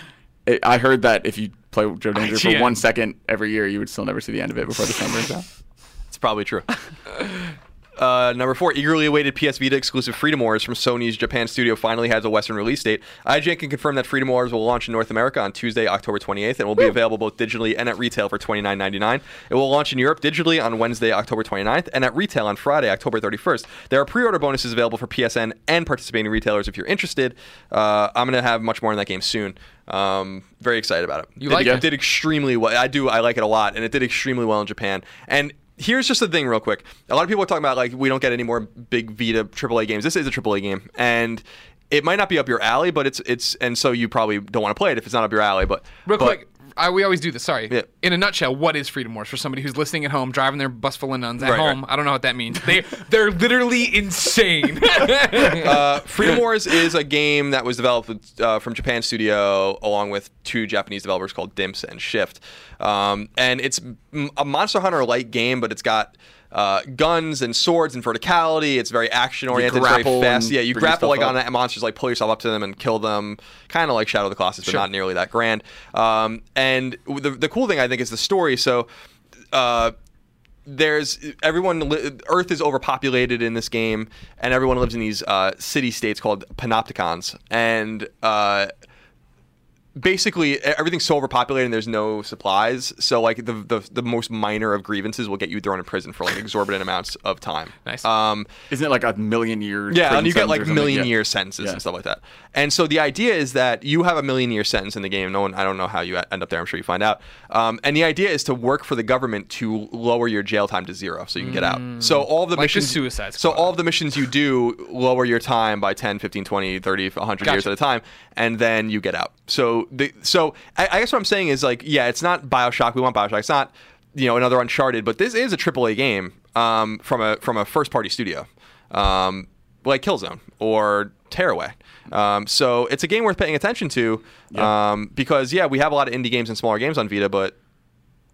It- I heard that if you play Joe Danger for one second every year, you would still never see the end of it before the sun burns out. it's probably true. Uh, number four, eagerly awaited PS Vita exclusive Freedom Wars from Sony's Japan studio finally has a Western release date. IGN can confirm that Freedom Wars will launch in North America on Tuesday, October 28th, and will be available both digitally and at retail for $29.99. It will launch in Europe digitally on Wednesday, October 29th, and at retail on Friday, October 31st. There are pre-order bonuses available for PSN and participating retailers if you're interested. Uh, I'm going to have much more on that game soon. Um, very excited about it. You did, like it? did extremely well. I do. I like it a lot, and it did extremely well in Japan. And here's just the thing, real quick. A lot of people are talking about like we don't get any more big Vita AAA games. This is a AAA game, and it might not be up your alley, but it's it's and so you probably don't want to play it if it's not up your alley. But Real but- quick, I, we always do this. Sorry. Yeah. In a nutshell, what is Freedom Wars for somebody who's listening at home, driving their bus full of nuns at Right, home? right. I don't know what that means. They they're literally insane. uh, Freedom Wars is a game that was developed with, uh, from Japan Studio along with two Japanese developers called Dimps and Shift. Um, and it's m- a Monster Hunter like game, but it's got uh, guns and swords and verticality. It's very action oriented, very fast. Yeah, you grapple like on up. the monsters, like pull yourself up to them and kill them, kind of like Shadow of the Colossus, but Sure. not nearly that grand. Um, and the, the cool thing I think is the story. So. Uh, there's everyone li- earth is overpopulated in this game and everyone lives in these uh, city states called panopticons and uh, basically e- everything's so overpopulated and there's no supplies so like the, the the most minor of grievances will get you thrown in prison for like exorbitant amounts of time Nice. um Isn't it like a million years? yeah, and you get like million Yeah. year sentences Yeah. and stuff like that. And so the idea is that you have a million year sentence in the game. No one, I don't know how you end up there. I'm sure you find out. Um, and the idea is to work for the government to lower your jail time to zero, so you can get out. So all of the Like the missions, Suicide So all of the missions you do lower your time by 10, 15, 20, 30, 100 years at a time, and then you get out. So the so I, I guess what I'm saying is like, yeah, it's not Bioshock. We want Bioshock. It's not you know another Uncharted, but this is a AAA game um, from a from a first party studio, um, like Killzone or Tearaway. Um, so it's a game worth paying attention to um, because yeah, we have a lot of indie games and smaller games on Vita, but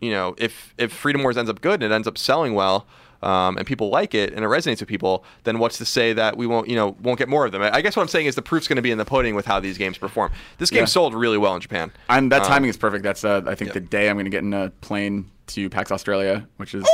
you know, if if Freedom Wars ends up good and it ends up selling well, um, and people like it and it resonates with people, then what's to say that we won't, you know, won't get more of them? I guess what I'm saying is the proof's going to be in the pudding with how these games perform. This game Yeah. sold really well in Japan. And that Um, timing is perfect. That's uh, I think yeah. the day I'm going to get in a plane to PAX Australia, which is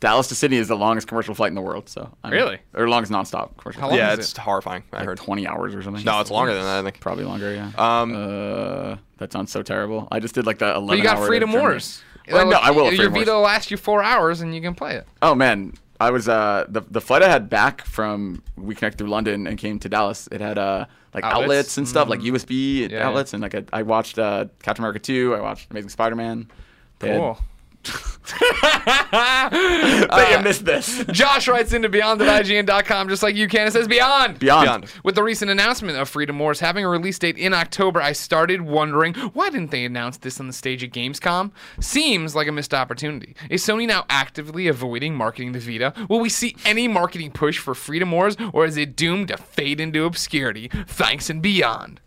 Dallas to Sydney is the longest commercial flight in the world. So I'm, Really? or longest nonstop commercial. How flight. long yeah, is it's it? horrifying. I Like heard. 20 hours or something. No, it's longer than that. I think. Probably longer. Yeah. Um, uh, that sounds so terrible. I just did like the 11 but you got hour Freedom journey. Wars. Well, no, I will. Your Vita will last you four hours and you can play it. Oh man, I was uh the the flight I had back from we connect through London and came to Dallas. It had uh like Outlets? outlets, and stuff like USB Yeah, outlets and like I, I watched uh Captain America 2, I watched Amazing Spider-Man. They had- Cool. Uh, Bet you missed this. Josh writes into beyond at IGN.com just like you can. It says beyond. Beyond. Beyond. With the recent announcement of Freedom Wars having a release date in October, I started wondering why didn't they announce this on the stage at Gamescom? Seems like a missed opportunity. Is Sony now actively avoiding marketing the Vita? Will we see any marketing push for Freedom Wars, or is it doomed to fade into obscurity? Thanks and beyond.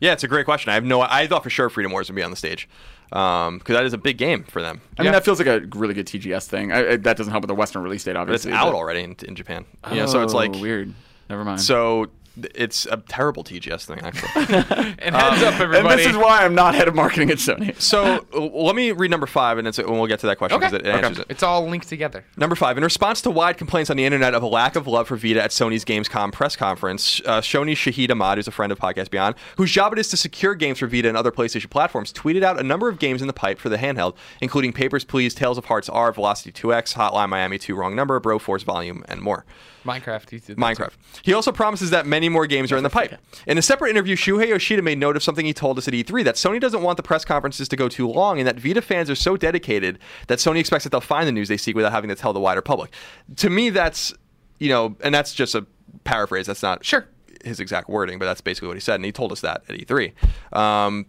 Yeah, it's a great question. I have no. I thought for sure Freedom Wars would be on the stage Um, because that is a big game for them. I mean, that feels like a really good TGS thing. I, I, that doesn't help with the Western release date, But it's out but- already in, in Japan. Oh, you know, so it's Oh, like weird. Never mind. So th- it's a terrible TGS thing, actually. And heads up, everybody. and this is why I'm not head of marketing at Sony. so let me read number five, and, it's, and we'll get to that question okay. because it, it answers it. It's all linked together. Number five, in response to wide complaints on the internet of a lack of love for Vita at Sony's Gamescom press conference, uh, Shoni Shahid Ahmad, who's a friend of Podcast Beyond, whose job it is to secure games for Vita and other PlayStation platforms, tweeted out a number of games in the pipe for the handheld, including Papers, Please, Tales of Hearts R, Velocity 2X, Hotline Miami 2, Wrong Number, Bro Force Volume, and more. Minecraft. he did Minecraft. He also promises that many more games are in the pipe. In a separate interview, Shuhei Yoshida made note of something he told us at E3 that Sony doesn't want the press conferences to go too long and that Vita fans are so dedicated that Sony expects that they'll find the news they seek without having to tell the wider public. To me, that's, you know, and that's just a paraphrase. That's not Sure. his exact wording, but that's basically what he said. And he told us that at E3. Um,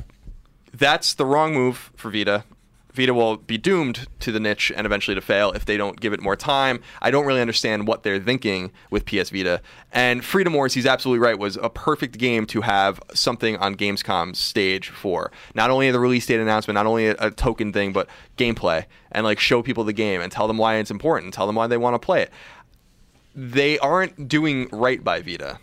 that's the wrong move for Vita. Vita will be doomed to the niche and eventually to fail if they don't give it more time. I don't really understand what they're thinking with PS Vita. And Freedom Wars, he's absolutely right, was a perfect game to have something on Gamescom's stage for. Not only the release date announcement, not only a, a token thing, but gameplay and like show people the game and tell them why it's important, tell them why they want to play it. They aren't doing right by Vita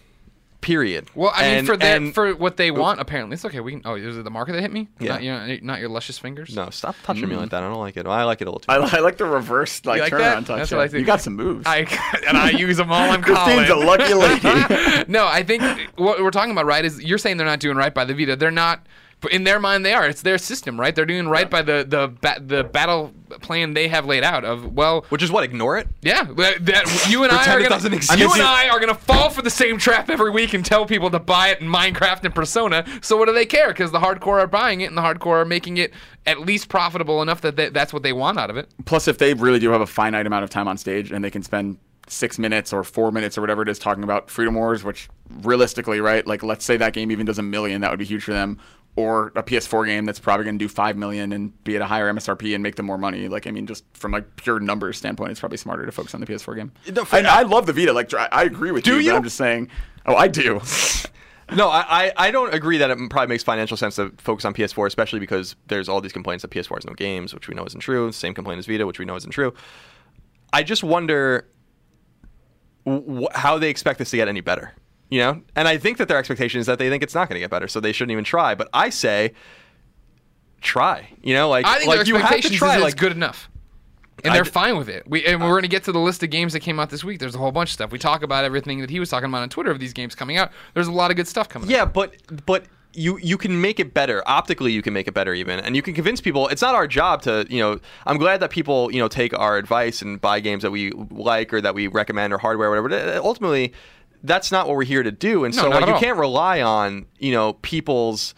Period. Well, I mean, And- for their, and- for what they want, oh. apparently it's okay. We can. Oh, is it the marker that hit me? Yeah. Not your, not your luscious fingers. no, stop touching me hmm. like that. I don't like it. I like it a little too. I, much. I like the reverse like, like turnaround that? touch. That's what I think. You got some moves. I and I use them all in Christine's college. a lucky lady. no, I think what we're talking about, right, is you're saying they're not doing right by the Vita. They're not. But In their mind, they are. It's their system, right? They're doing right by the the ba- the battle plan they have laid out. Of well, Which is what? Ignore it. yeah, that, that you and I are gonna, you and I are gonna fall for the same trap every week and tell people to buy it in Minecraft and Persona. So what do they care? Because the hardcore are buying it and the hardcore are making it at least profitable enough that they, that's what they want out of it. Plus, if they really do have a finite amount of time on stage and they can spend six minutes or four minutes or whatever it is talking about Freedom Wars, which realistically, right? Like, let's say that game even does a million, that would be huge for them. Or a PS4 game that's probably going to do five million and be at a higher MSRP and make them more money. Like, I mean, just from a pure numbers standpoint, it's probably smarter to focus on the PS4 game. No, for- and I love the Vita. Like, I I agree with Do you. you? But I'm just saying. Oh, I do. No, I, I, I don't agree that it probably makes financial sense to focus on PS4, especially because there's all these complaints that PS4 has no games, which we know isn't true. Same complaint as Vita, which we know isn't true. I just wonder wh- how they expect this to get any better. You know, and I think that their expectation is that they think it's not going to get better, so they shouldn't even try. But I say, try. You know, like I think like their you have to expectations try. is Like good enough. And they're d- fine with it. We and uh, we're going to get to the list of games that came out this week. There's a whole bunch of stuff. We talk about everything that he was talking about on Twitter of these games coming out. There's a lot of good stuff coming. Yeah, but but you you can make it better optically. You can make it better even, and you can convince people. It's not our job to you know. I'm glad that people you know take our advice and buy games that we like or that we recommend or hardware or whatever. Ultimately, that's not what we're here to do. And No, so like you all. can't rely on you know people's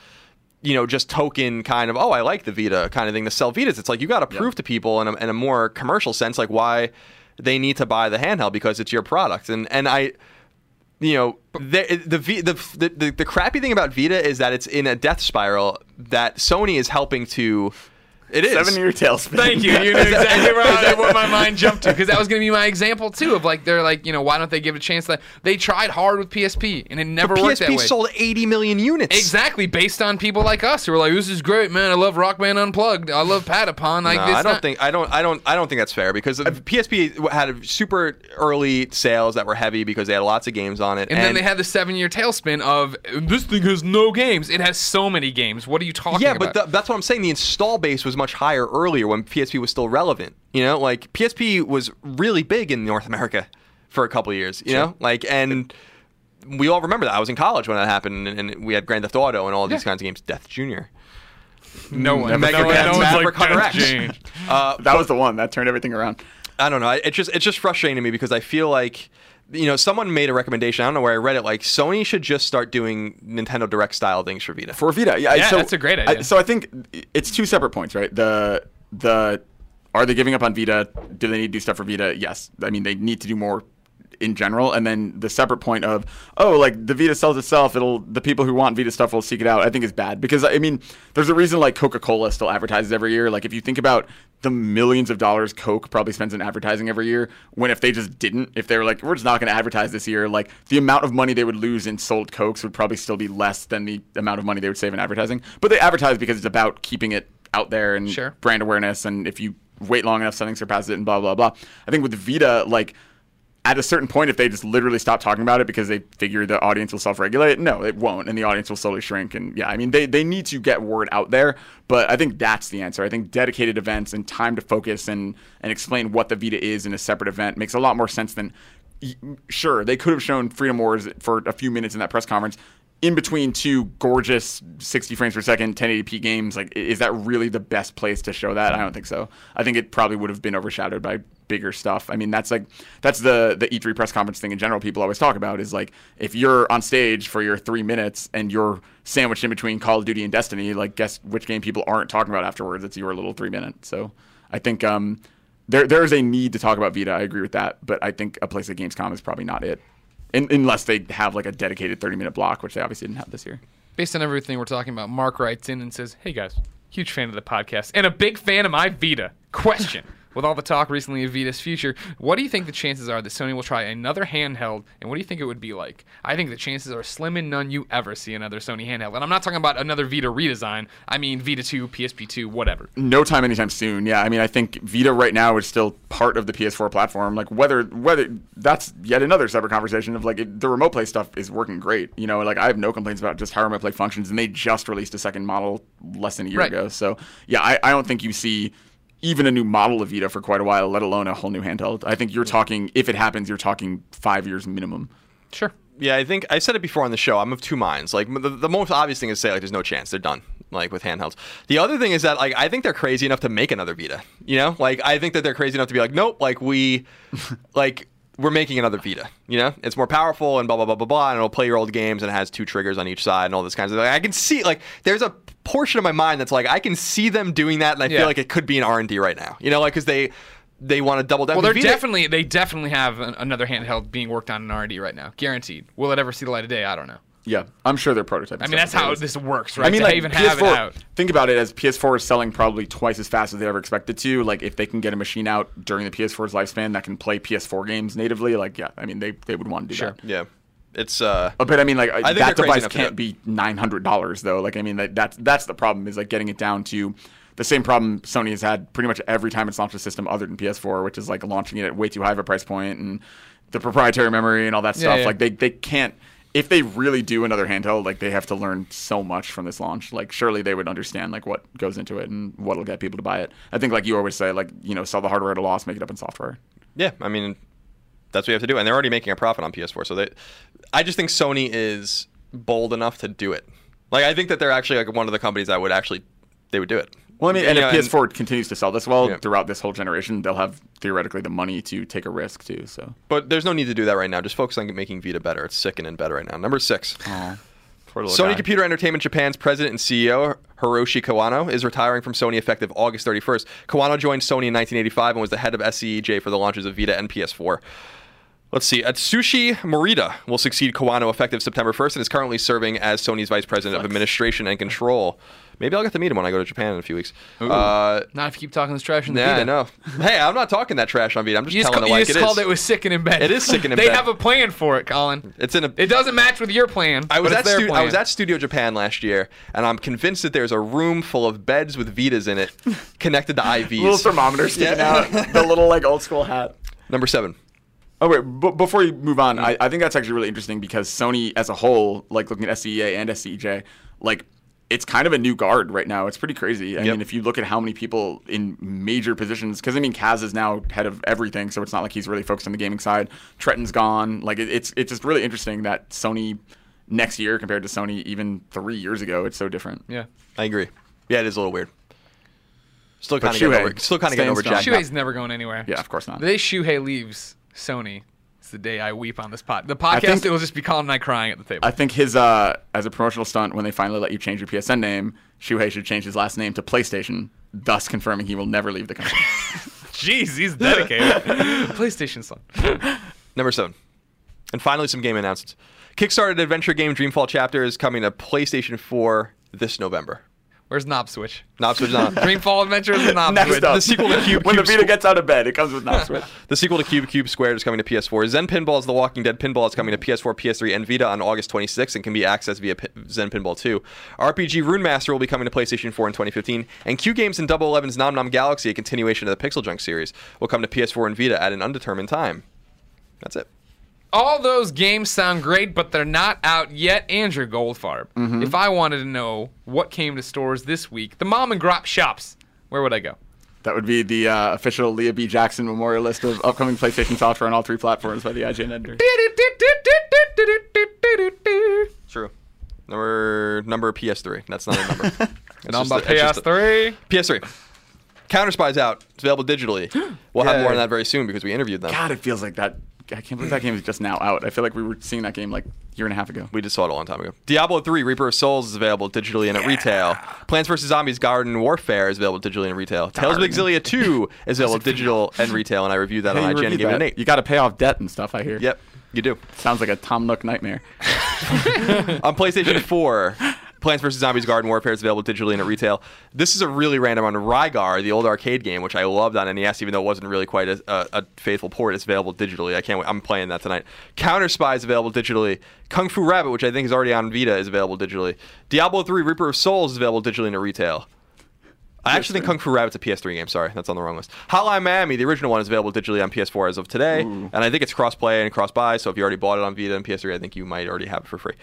you know, just token kind of, oh, I like the Vita kind of thing to sell Vitas. It's like you got to prove to people in a, in a more commercial sense, like why they need to buy the handheld because it's your product. And and I, you know, the the, the the the the crappy thing about Vita is that it's in a death spiral that Sony is helping to. It is Seven year tailspin. Thank you. You knew exactly where I, what my mind jumped to because that was going to be my example too of like they're like you know why don't they give it a chance that they tried hard with PSP and it never worked that PSP way. sold 80 million units. Exactly, based on people like us who were like, "This is great, man. I love Rockman Unplugged. I love Patapon." Like, No, it's I don't not- think I don't I don't I don't think that's fair because the PSP had super early sales that were heavy because they had lots of games on it, And, then they had the seven-year tailspin of this thing has no games. It has so many games. What are you talking yeah, about? Yeah but the, that's what I'm saying. The install base was much higher earlier when PSP was still relevant. You know, like PSP was really big in North America for a couple of years. You know, like and we all remember that. I was in college when that happened, and, and we had Grand Theft Auto and all these Yeah. kinds of games. Death Junior. no one, Mega no one, Man, no one's Maverick like Hunter "That's X." Uh, That was the one that turned everything around. I don't know. It's just it's just frustrating to me because I feel like you know someone made a recommendation. I don't know where I read it. Like Sony should just start doing Nintendo Direct style things for Vita. for Vita. Yeah, Yeah, so, that's a great I- idea. so I think it's two separate points, right? The the are they giving up on Vita? Do they need to do stuff for Vita? Yes. I mean, they need to do more in general. And then the separate point of oh, like the Vita sells itself. It'll the people who want Vita stuff will seek it out. I think is bad because I mean, there's a reason like Coca Cola still advertises every year. Like if you think about the millions of dollars Coke probably spends in advertising every year. When if they just didn't, if they were like, we're just not going to advertise this year, like the amount of money they would lose in sold Cokes would probably still be less than the amount of money they would save in advertising. But they advertise because it's about keeping it out there and Sure. brand awareness. And if you wait long enough, something surpasses it and blah, blah, blah. I think with Vita, like, at a certain point, if they just literally stop talking about it because they figure the audience will self-regulate, no, it won't, and the audience will slowly shrink. And yeah, I mean, they they need to get word out there, but I think that's the answer. I think dedicated events and time to focus and and explain what the Vita is in a separate event makes a lot more sense than. Sure, they could have shown Freedom Wars for a few minutes in that press conference. In between two gorgeous 60 frames per second 1080p games, like is that really the best place to show that? I don't think so. I think it probably would have been overshadowed by bigger stuff. I mean, that's like that's the the E3 press conference thing in general. People always talk about is like if you're on stage for your three minutes and you're sandwiched in between Call of Duty and Destiny, like guess which game people aren't talking about afterwards? It's your little three minute. So I think um, there there is a need to talk about Vita. I agree with that, but I think a place like Gamescom is probably not it, in, unless they have like a dedicated 30 minute block, which they obviously didn't have this year. Based on everything we're talking about, Mark writes in and says, "Hey guys, huge fan of the podcast and a big fan of my Vita. Question: with all the talk recently of Vita's future, what do you think the chances are that Sony will try another handheld, and what do you think it would be like? I think the chances are slim and none you ever see another Sony handheld. And I'm not talking about another Vita redesign. I mean Vita 2, PSP 2, whatever. no time anytime soon. Yeah, I mean, I think Vita right now is still part of the PS4 platform. Like whether whether that's yet another separate conversation of like it, the remote play stuff is working great. You know, like I have no complaints about just how remote play functions, and they just released a second model less than a year Right. ago. So yeah, I, I don't think you see even a new model of Vita for quite a while, let alone a whole new handheld. I think you're talking if it happens, you're talking five years minimum. Sure. Yeah, I think I said it before on the show. I'm of two minds. Like the, the most obvious thing is to say like there's no chance they're done. Like with handhelds. The other thing is that like I think they're crazy enough to make another Vita. You know, like I think that they're crazy enough to be like, nope, like we, like we're making another Vita. You know, it's more powerful and blah blah blah blah blah, and it'll play your old games and it has two triggers on each side and all this kinds of. Like, I can see like there's a portion of my mind that's like I can see them doing that, and I Yeah. feel like it could be an R and D right now. You know, like because they they want to double down. Well, they're Vita- definitely they definitely have an, another handheld being worked on in R&D right now, guaranteed. Will it ever see the light of day? I don't know. Yeah, I'm sure they're prototyping. I mean, that's how this works, right? I mean, To like even PS4. have it out. Think about it as PS4 is selling probably twice as fast as they ever expected to. Like, if they can get a machine out during the PS4's lifespan that can play PS4 games natively, like, yeah, I mean, they, they would want to do Sure. that. Yeah, it's uh. Uh, But I mean, like think that device enough to do can't be nine hundred dollars though. Like I mean, that, that's that's the problem is like getting it down to the same problem Sony has had pretty much every time it's launched a system other than PS4, which is like launching it at way too high of a price point and the proprietary memory and all that Yeah, stuff. yeah. Like they they can't. If they really do another handheld, like they have to learn so much from this launch. Like surely they would understand like what goes into it and what'll get people to buy it. I think like you always say, like you know, sell the hardware at a loss, make it up in software. Yeah, I mean, that's what you have to do, and they're already making a profit on PS4. So they, I just think Sony is bold enough to do it. Like I think that they're actually like one of the companies that would actually they would do it. Well, I mean, and if PS4 continues to sell this well Yeah. throughout this whole generation, they'll have theoretically the money to take a risk too. So, but there's no need to do that right now. Just focus on making Vita better. It's sickening and better right now. Number six. Sony guy. Computer Entertainment Japan's president and CEO Hiroshi Kawano is retiring from Sony effective August 31st. Kawano joined Sony in 1985 and was the head of SCEJ for the launches of Vita and PS4. Let's see. Atsushi Morita will succeed Kawano effective September 1st and is currently serving as Sony's vice president of administration and control. Maybe I'll get to meet him when I go to Japan in a few weeks. Uh, Not if you keep talking this trash in the yeah, Vita. I know. Hey, I'm not talking that trash on Vita. I'm just You just, telling ca- it you like just it is. called it was sick and in bed. It is sick and in they have a plan for it, Colin. It's in a. It doesn't match with your plan. I was but at it's their stu- I was at Studio Japan last year, and I'm convinced that there's a room full of beds with Vitas in it, connected to IVs. little thermometer sticking Yeah. out, the little like old school hat. Number seven. Oh wait, b- before you move on, mm. I, I think that's actually really interesting because Sony as a whole, like looking at SCEA and SCEJ, like it's kind of a new guard right now. It's pretty crazy. I Yep. mean, if you look at how many people in major positions, because I mean, Kaz is now head of everything, so it's not like he's really focused on the gaming side. Tretton's gone. Like it, it's it's just really interesting that Sony next year compared to Sony even three years ago, it's so different. yeah. I agree. Yeah, it is a little weird. Still kind of getting Shuhei over. Still kind of getting over strong. Jack. Shuhei's never going anywhere. Yeah, of course not. The day Shuhei leaves Sony, it's the day I weep on this pod. The podcast think- it will just be Colin and I crying at the table. I think his uh, as a promotional stunt when they finally let you change your PSN name, Shuhei should change his last name to PlayStation, thus confirming he will never leave the company. Jeez, he's dedicated. PlayStation son. Number seven. And finally, some game announcements. Kickstarted adventure game Dreamfall Chapter is coming to PlayStation 4 this November. Where's Knob Switch? Not switch on. Dreamfall Adventures and Knob Next Switch. up, The sequel to Cube when the Cube Vita Squ- gets out of bed, it comes with Knob Switch. The sequel to Cube Cube Squared is coming to PS4. Zen Pinball is The Walking Dead Pinball is coming to PS4, PS3, and Vita on August 26th and can be accessed via P- Zen Pinball 2. RPG Rune Master will be coming to PlayStation 4 in 2015. And Q Games and Double Eleven's Nom Nom Galaxy, a continuation of the Pixel Junk series, will come to PS4 and Vita at an undetermined time. That's it. All those games sound great, but they're not out yet. Andrew Goldfarb. Mm-hmm. If I wanted to know what came to stores this week, the mom and grop shops, where would I go? That would be the uh, official Leah B. Jackson memorial list of upcoming PlayStation software on all three platforms by the IGN editor. True. Number number PS3. That's not a number. It's Number just a- it's just a- PS3. PS3. Counter Spy's out. It's available digitally. We'll have more on that very soon because we interviewed them. God, it feels like that. I can't believe that game is just now out. I feel like we were seeing that game like a year and a half ago. We just saw it a long time ago. Diablo 3 Reaper of Souls is available digitally and at retail. Plants vs. Zombies Garden Warfare is available digitally and retail. Tales of. Xillia 2 is available digital and retail, and I reviewed that on IGN and gave it an that. 8. You got to pay off debt and stuff. I hear. Yep, you do. Sounds like a Tom Nook nightmare. on PlayStation 4, Plants vs Zombies Garden Warfare is available digitally and at retail. This is a really random one. Rygar, the old arcade game, which I loved on NES, even though it wasn't really quite a, a, a faithful port, is available digitally. I can't wait. I'm playing that tonight. Counter Spy is available digitally. Kung Fu Rabbit, which I think is already on Vita, is available digitally. Diablo 3 Reaper of Souls is available digitally and at retail. I actually think Kung Fu Rabbit's a PS3 game. Sorry, that's on the wrong list. Hotline Miami, the original one, is available digitally on PS4 as of today, and I think it's cross-play and cross-buy. So if you already bought it on Vita and PS3, I think you might already have it for free.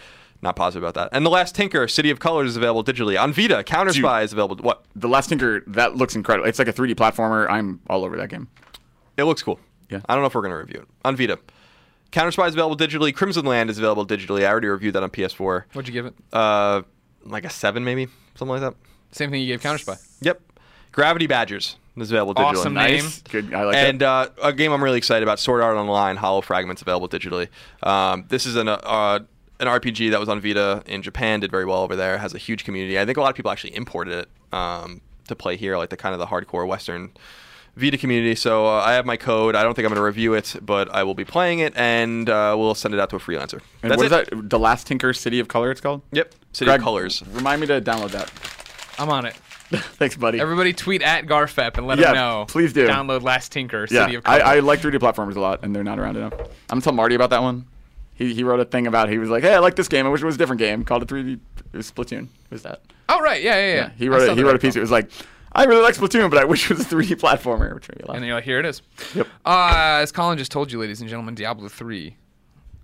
Not positive about that. And the last Tinker, City of Colors, is available digitally on Vita. Counter Dude. Spy is available. What? The Last Tinker, that looks incredible. It's like a 3D platformer. I'm all over that game. It looks cool. Yeah. I don't know if we're gonna review it on Vita. Counter Spy is available digitally. Crimson Land is available digitally. I already reviewed that on PS4. What'd you give it? Uh, like a seven, maybe something like that. Same thing you gave Counter Spy. Yep. Gravity Badgers is available digitally. Awesome name. Nice. Good. I like and uh, a game I'm really excited about, Sword Art Online: Hollow Fragments, available digitally. Um, this is an uh, an RPG that was on Vita in Japan, did very well over there. Has a huge community. I think a lot of people actually imported it um, to play here, like the kind of the hardcore Western Vita community. So uh, I have my code. I don't think I'm going to review it, but I will be playing it, and uh, we'll send it out to a freelancer. And That's what it. is that? The Last Tinker, City of Color. It's called. Yep. City Greg, of Colors. Remind me to download that. I'm on it. Thanks, buddy. Everybody tweet at Garfep and let Yeah, him know. please do. Download Last Tinker, yeah, City of I, Color. I like 3D platformers a lot, and they're not around enough. I'm gonna tell Marty about that one. He, he wrote a thing about. He was like, "Hey, I like this game. I wish it was a different game called a 3D. It was Splatoon. It was that? oh right, yeah, yeah, yeah. He wrote a, he wrote a piece. It was like, I really like Splatoon, but I wish it was a 3D platformer. Which made me laugh. And then you're like, here it is. Yep. Uh, as Colin just told you, ladies and gentlemen, Diablo 3,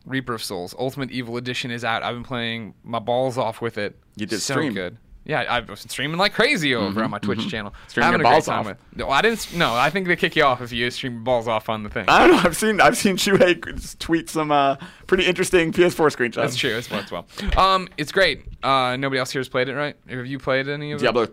Reaper of Souls, Ultimate Evil Edition is out. I've been playing my balls off with it. You did so stream. good. Yeah, I've been streaming like crazy over on my Twitch channel. Mm-hmm, Streaming Having your balls off. with- No, I didn't. No, I think they kick you off if you stream balls off on the thing. I don't know. I've seen I've seen Shuhei tweet some uh, pretty interesting PS4 screenshots. That's true. It's works well. Um, it's great. Uh, nobody else here has played it, right? Have you played any of it? Diablo.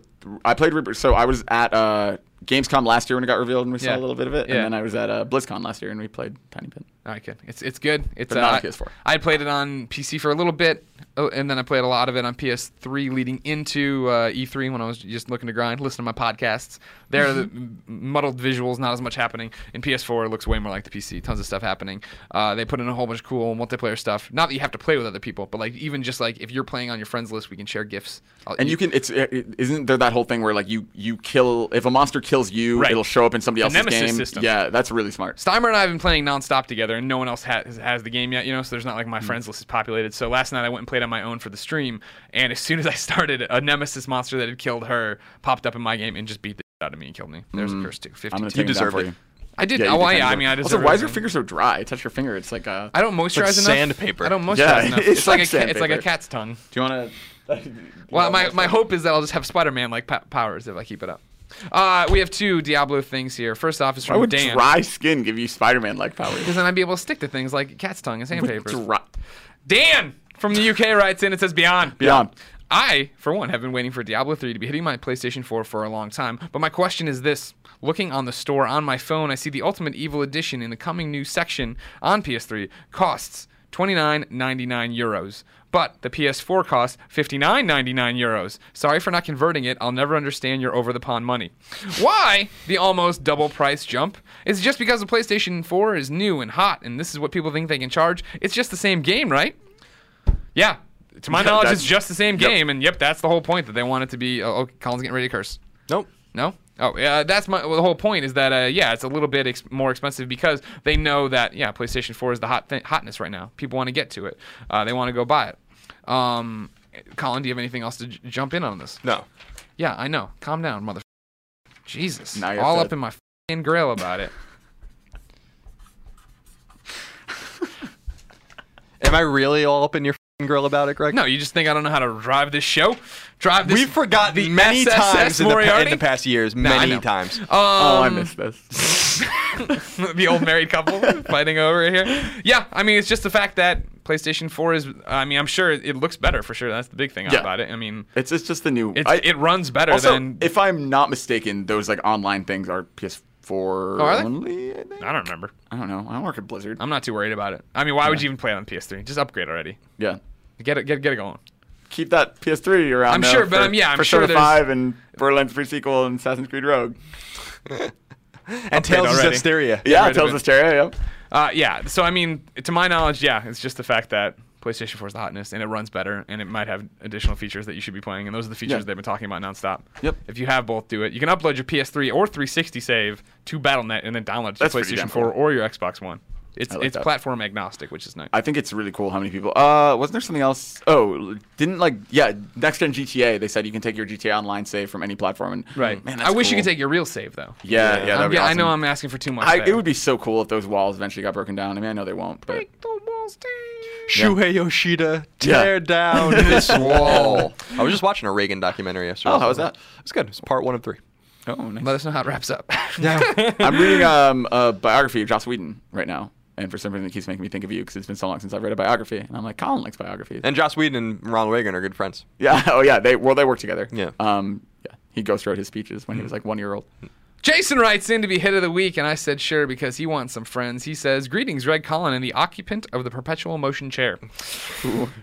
I played Reaper. So I was at uh, Gamescom last year when it got revealed, and we saw a little bit of it. Yeah. And then I was at uh, BlizzCon last year, and we played Tiny Pin. All right, good. It's it's good. It's But not uh, PS4. I played it on PC for a little bit, oh, and then I played a lot of it on PS3 leading into uh, E3 when I was just looking to grind, listen to my podcasts. There, the muddled visuals, not as much happening. In PS4, it looks way more like the PC. Tons of stuff happening. Uh, they put in a whole bunch of cool multiplayer stuff. Not that you have to play with other people, but like even just like if you're playing on your friends list, we can share gifts. I'll- And you can. It's it, it- isn't there that whole thing where like you you kill if a monster kills you, Right. it'll show up in somebody The else's game. system. Yeah, that's really smart. Steimer and I have been playing nonstop together, and no one else has, has the game yet, you know. So there's not like my Hmm. friends list is populated. So last night I went and played on my own for the stream, and as soon as I started, a nemesis monster that had killed her popped up in my game and just beat the shit out of me and killed me. There's a curse too. Hmm. I'm 52. gonna it down deserved for it. you. I did. Yeah, oh, you well, did yeah. I mean, I do it. deserve Also, why is your finger so dry? Touch your finger. It's like uh I don't moisturize like enough. sandpaper. I don't moisturize Yeah, enough. it's It's, like, like a cat, it's like a cat's tongue. Do you want to? Well, my, my hope is that I'll just have Spider-Man like powers if I keep it up. Uh, we have two Diablo things here. First off is Why from would Dan. dry skin give you Spider-Man like powers? Because then I'd be able to stick to things like cat's tongue and sandpaper. Dry- Dan from the UK writes in. It says Beyond. Beyond. I, for one, have been waiting for Diablo 3 to be hitting my PlayStation 4 for a long time. But my question is this looking on the store on my phone, I see the Ultimate Evil Edition in the coming new section on PS3 costs 29.99 euros. But the PS4 costs 59.99 euros. Sorry for not converting it. I'll never understand your over the pond money. Why the almost double price jump? Is it just because the PlayStation 4 is new and hot and this is what people think they can charge? It's just the same game, right? Yeah. To my Yeah, knowledge, it's just the same yep. game, and yep, that's the whole point that they want it to be. Oh, oh Colin's getting ready to curse. Nope. No. Oh, yeah. That's my well, the whole point is that uh, yeah, it's a little bit ex- more expensive because they know that yeah, PlayStation 4 is the hot th- hotness right now. People want to get to it. Uh, they want to go buy it. Um, Colin, do you have anything else to j- jump in on this? No. Yeah, I know. Calm down, mother. Jesus, Now you're all upset. up in my fing grill about it. Am I really all up in your f***ing grill about it, Greg? No, you just think I don't know how to drive this show? Drive this. We've forgotten the many SSS times in the, pa- in Moriarty? the past years. I many know. times. oh, I Um, missed this. the old married couple fighting over here. Yeah, I mean, it's just the fact that PlayStation 4 is. I mean, I'm sure it looks better for sure. That's the big thing Yeah. about it. I mean, It's it's just the new. it's, I- it runs better also, than. if I'm not mistaken, those like online things are PS4 Oh, are only. I, think? I don't remember. I don't know. I don't work at Blizzard. I'm not too worried about it. I mean, why would you even play it on PS3? Just upgrade already. yeah. Get it, get, get it going. Keep that PS3 around. I'm though, sure, but for, I'm- yeah, I'm for sure Persona there's- 5 and Borderlands 3 sequel and Assassin's Creed Rogue. and Tales of already. Zestiria. Yeah, rid of Tales of Stereo. Yep. Uh, yeah. So I mean, to my knowledge, yeah, it's just the fact that PlayStation 4 is the hotness, and it runs better, and it might have additional features that you should be playing, and those are the features Yeah. they've been talking about nonstop. Yep. If you have both, do it. You can upload your PS3 or 360 save to BattleNet and then download it to That's PlayStation 4 or your Xbox One. It's like it's that. platform agnostic, which is nice. I think it's really cool how many people. Uh, wasn't there something else? Oh, didn't like yeah, next gen GTA. They said you can take your GTA Online save from any platform. And right. man, I that's wish you could take your real save though. Yeah, yeah, I'm that'd be get- I know I'm asking for too much. I, it would be so cool if those walls eventually got broken down. I mean, I know they won't, but Break the walls down. Shuhei Yoshida, Yeah. tear down this wall. I was just watching a Reagan documentary yesterday. Oh, how was that? It's good. It's part one of three. oh, nice. Let us know how it wraps up. I'm reading um, a biography of Joss Whedon right now, and for some reason it keeps making me think of you because it's been so long since I've read a biography, and I'm like, Colin likes biographies. And Joss Whedon and Ronald Reagan are good friends. yeah, oh yeah, they well they work together. Yeah. Um, yeah, he ghost wrote his speeches when he was like one year old. Jason writes in to be hit of the week, and I said sure because he wants some friends. He says, Greetings, Red Colin and the occupant of the perpetual motion chair.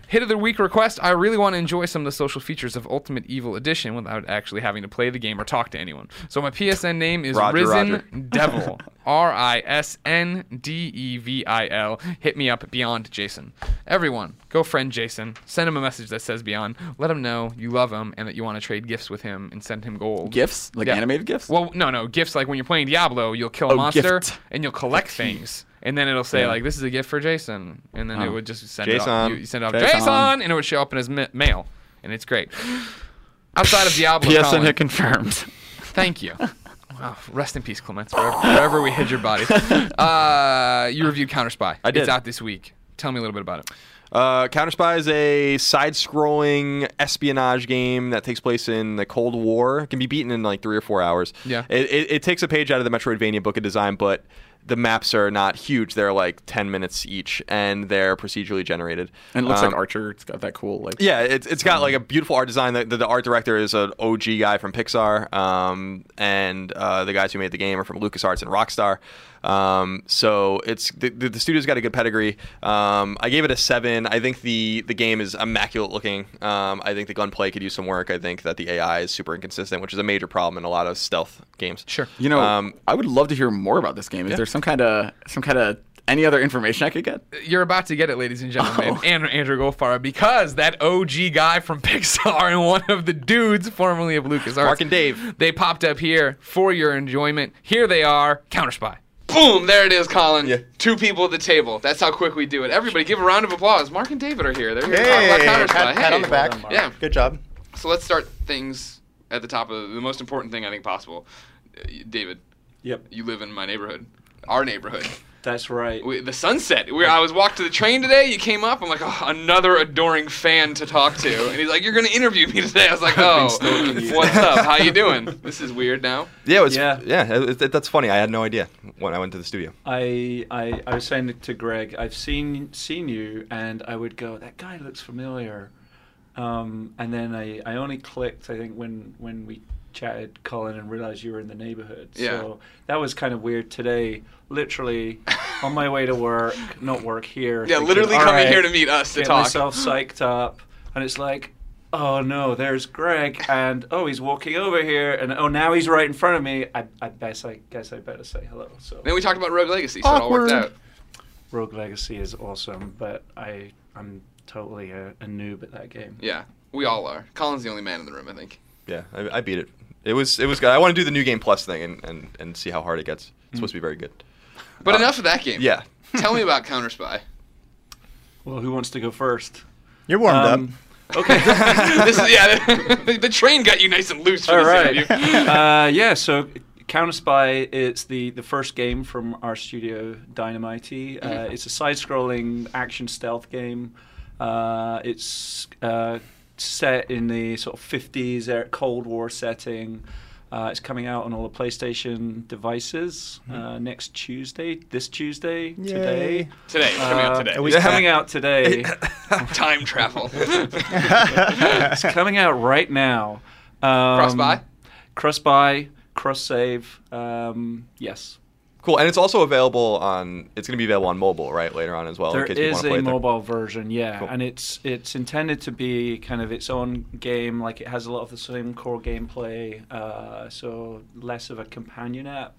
Hit of the week request I really want to enjoy some of the social features of Ultimate Evil Edition without actually having to play the game or talk to anyone. So my PSN name is Roger, Risen Roger. Devil. R I S N D E V I L. Hit me up beyond Jason. Everyone, go friend Jason. Send him a message that says beyond. Let him know you love him and that you want to trade gifts with him and send him gold. Gifts like Yeah. animated gifts. Well, no, no. Gifts like when you're playing Diablo, you'll kill a Oh, monster gift. and you'll collect things, and then it'll say Yeah. like, "This is a gift for Jason," and then it Oh. would just send it off. Jason. You, you send it off Jason. Jason. and it would show up in his ma- mail, and it's great. Outside of Diablo, Colin, hit confirmed. thank you. Wow, rest in peace, Clements. Wherever, wherever we hid your body. Uh, you reviewed Counter Spy. I did. It's out this week. Tell me a little bit about it. Uh, Counter Spy is a side-scrolling espionage game that takes place in the Cold War. It can be beaten in like three or four hours. Yeah. It, it, it takes a page out of the Metroidvania book of design, but the maps are not huge. They're like 10 minutes each, and they're procedurally generated. And it looks Um, like Archer. It's got that cool like. Yeah, it's it's got like a beautiful art design. The, the, the art director is an OG guy from Pixar, um, and uh, the guys who made the game are from LucasArts and Rockstar. Um, so it's the, the, the studio's got a good pedigree. Um, I gave it a seven. I think the the game is immaculate looking. Um, I think the gunplay could use some work. I think that the AI is super inconsistent, which is a major problem in a lot of stealth games. Sure. You know, Um, I would love to hear more about this game. Is there some kind of some kind of any other information I could get? You're about to get it, ladies and gentlemen, Oh. and Andrew Goldfarb, because that OG guy from Pixar and one of the dudes formerly of LucasArts, Mark and Dave. they popped up here for your enjoyment. Here they are, Counter Spy. Boom! There it is, Colin. Yeah. Two people at the table. That's how quick we do it. Everybody, give a round of applause. Mark and David are here. They're here to talk about Counter Spy. pat, pat Hey. on the back. Yeah. Good job. So let's start things at the top of the most important thing I think possible. Uh, David, Yep, you live in my neighborhood, our neighborhood. That's right. We, the sunset. We, I was walked to the train today. You came up. I'm like, oh, another adoring fan to talk to. And he's like, you're gonna interview me today. I was like, oh, what's up? How you doing? This is weird now. Yeah, it was, Yeah. yeah. it- it- that's funny. I had no idea when I went to the studio. I, I I was saying to Greg, I've seen seen you, and I would go, that guy looks familiar, um, and then I, I only clicked, I think, when when we chatted, Colin, and realized you were in the neighborhood. Yeah. So that was kind of weird today. Literally, on my way to work, not work here. Yeah, thinking, literally coming right, here to meet us to get talk. myself psyched up, and it's like. Oh no, there's Greg, and oh, he's walking over here, and oh, now he's right in front of me. I, I guess I guess I better say hello. So Then we talked about Rogue Legacy, so it all worked out. Rogue Legacy is awesome, but I I'm totally a, a noob at that game. Yeah, we all are. Colin's the only man in the room, I think. Yeah, I, I beat it. It was it was good. I want to do the new game plus thing and, and, and see how hard it gets. It's supposed to be very good. But Uh, enough of that game. Yeah. Tell me about Counter Spy. Well, who wants to go first? You're warmed Um, up. Okay. this is yeah. The, the train got you nice and loose for All this right. interview. uh, yeah. So Counter Spy is the the first game from our studio Dynamighty. Uh, it's a side-scrolling action stealth game. Uh, it's uh, set in the sort of 50s er- Cold War setting. Uh, it's coming out on all the PlayStation devices uh, next Tuesday. This Tuesday, today. Today, it's coming out Uh, today. It's coming out today. Time travel. it's coming out right now. Um, Cross buy? Cross buy, cross save. Um, yes. Cool. And it's also available on. It's going to be available on mobile, right? Later on as well. there in case you want to play a it there. mobile version, yeah, Cool. and it's it's intended to be kind of its own game. Like it has a lot of the same core gameplay, uh, so less of a companion app,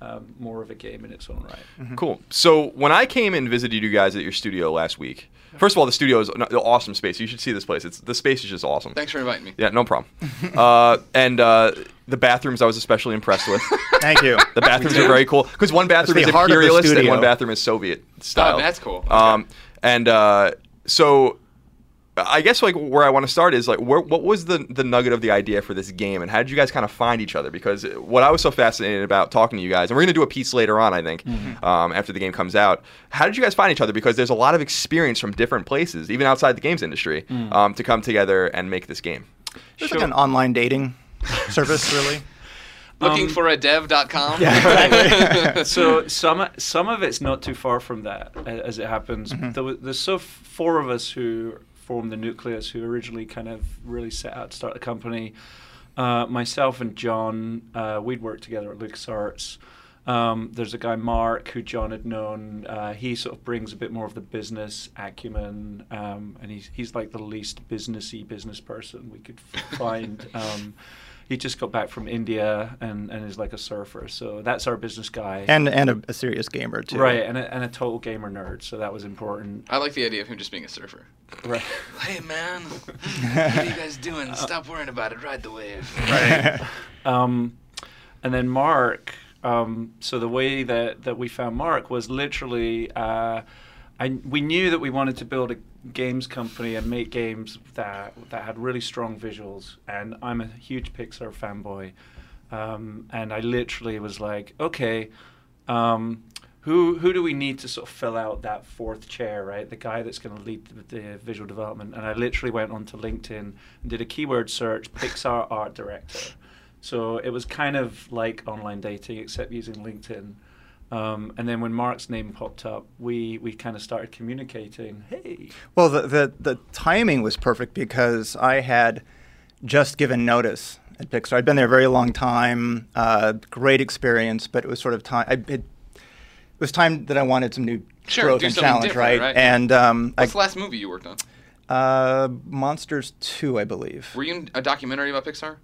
um, more of a game in its own right. Cool. So when I came and visited you guys at your studio last week, First of all, the studio is an awesome space. You should see this place. It's the space is just awesome. Thanks for inviting me. Yeah, no problem. uh, and uh, the bathrooms I was especially impressed with. Thank you. The bathrooms are very cool because one bathroom is heart of imperialist and one bathroom is Soviet style. Oh, that's cool. Um, and uh, so I guess like where I want to start is like where, what was the the nugget of the idea for this game and how did you guys kind of find each other? Because what I was so fascinated about talking to you guys, and we're going to do a piece later on, I think, Mm-hmm. um, after the game comes out. How did you guys find each other? Because there's a lot of experience from different places, even outside the games industry, Mm. um, to come together and make this game. It's like an online dating service, really. Looking Um, for a dev.com. so some some of it's not too far from that as it happens. There there's so f- four of us who formed the nucleus who originally kind of really set out to start the company. Uh, myself and John, uh, we'd worked together at LucasArts. Um, there's a guy Mark who John had known. Uh, he sort of brings a bit more of the business acumen, um, and he's he's like the least businessy business person we could find. Um, he just got back from India and, and is like a surfer, so that's our business guy. And and a, a serious gamer too. right, and a, and a total gamer nerd, so that was important. I like the idea of him just being a surfer. Right. Hey man, what are you guys doing? Stop worrying about it. Ride the wave. Right. um, and then Mark. Um, so the way that, that we found Mark was literally, uh, I, we knew that we wanted to build a games company and make games that that had really strong visuals. And I'm a huge Pixar fanboy, um, and I literally was like, okay. Um, who, who do we need to sort of fill out that fourth chair, right? The guy that's going to lead the, the visual development. And I literally went onto LinkedIn and did a keyword search, Pixar art director. So it was kind of like online dating, except using LinkedIn. Um, and then when Mark's name popped up, we, we kind of started communicating. Hey, Well, the, the the timing was perfect because I had just given notice at Pixar. I'd been there a very long time, uh, great experience, but it was sort of time. I, it, it was time that I wanted some new Sure, growth and challenge, right? right? And um, I, What's the last movie you worked on? uh, Monsters Two, I believe. Were you in a documentary about Pixar?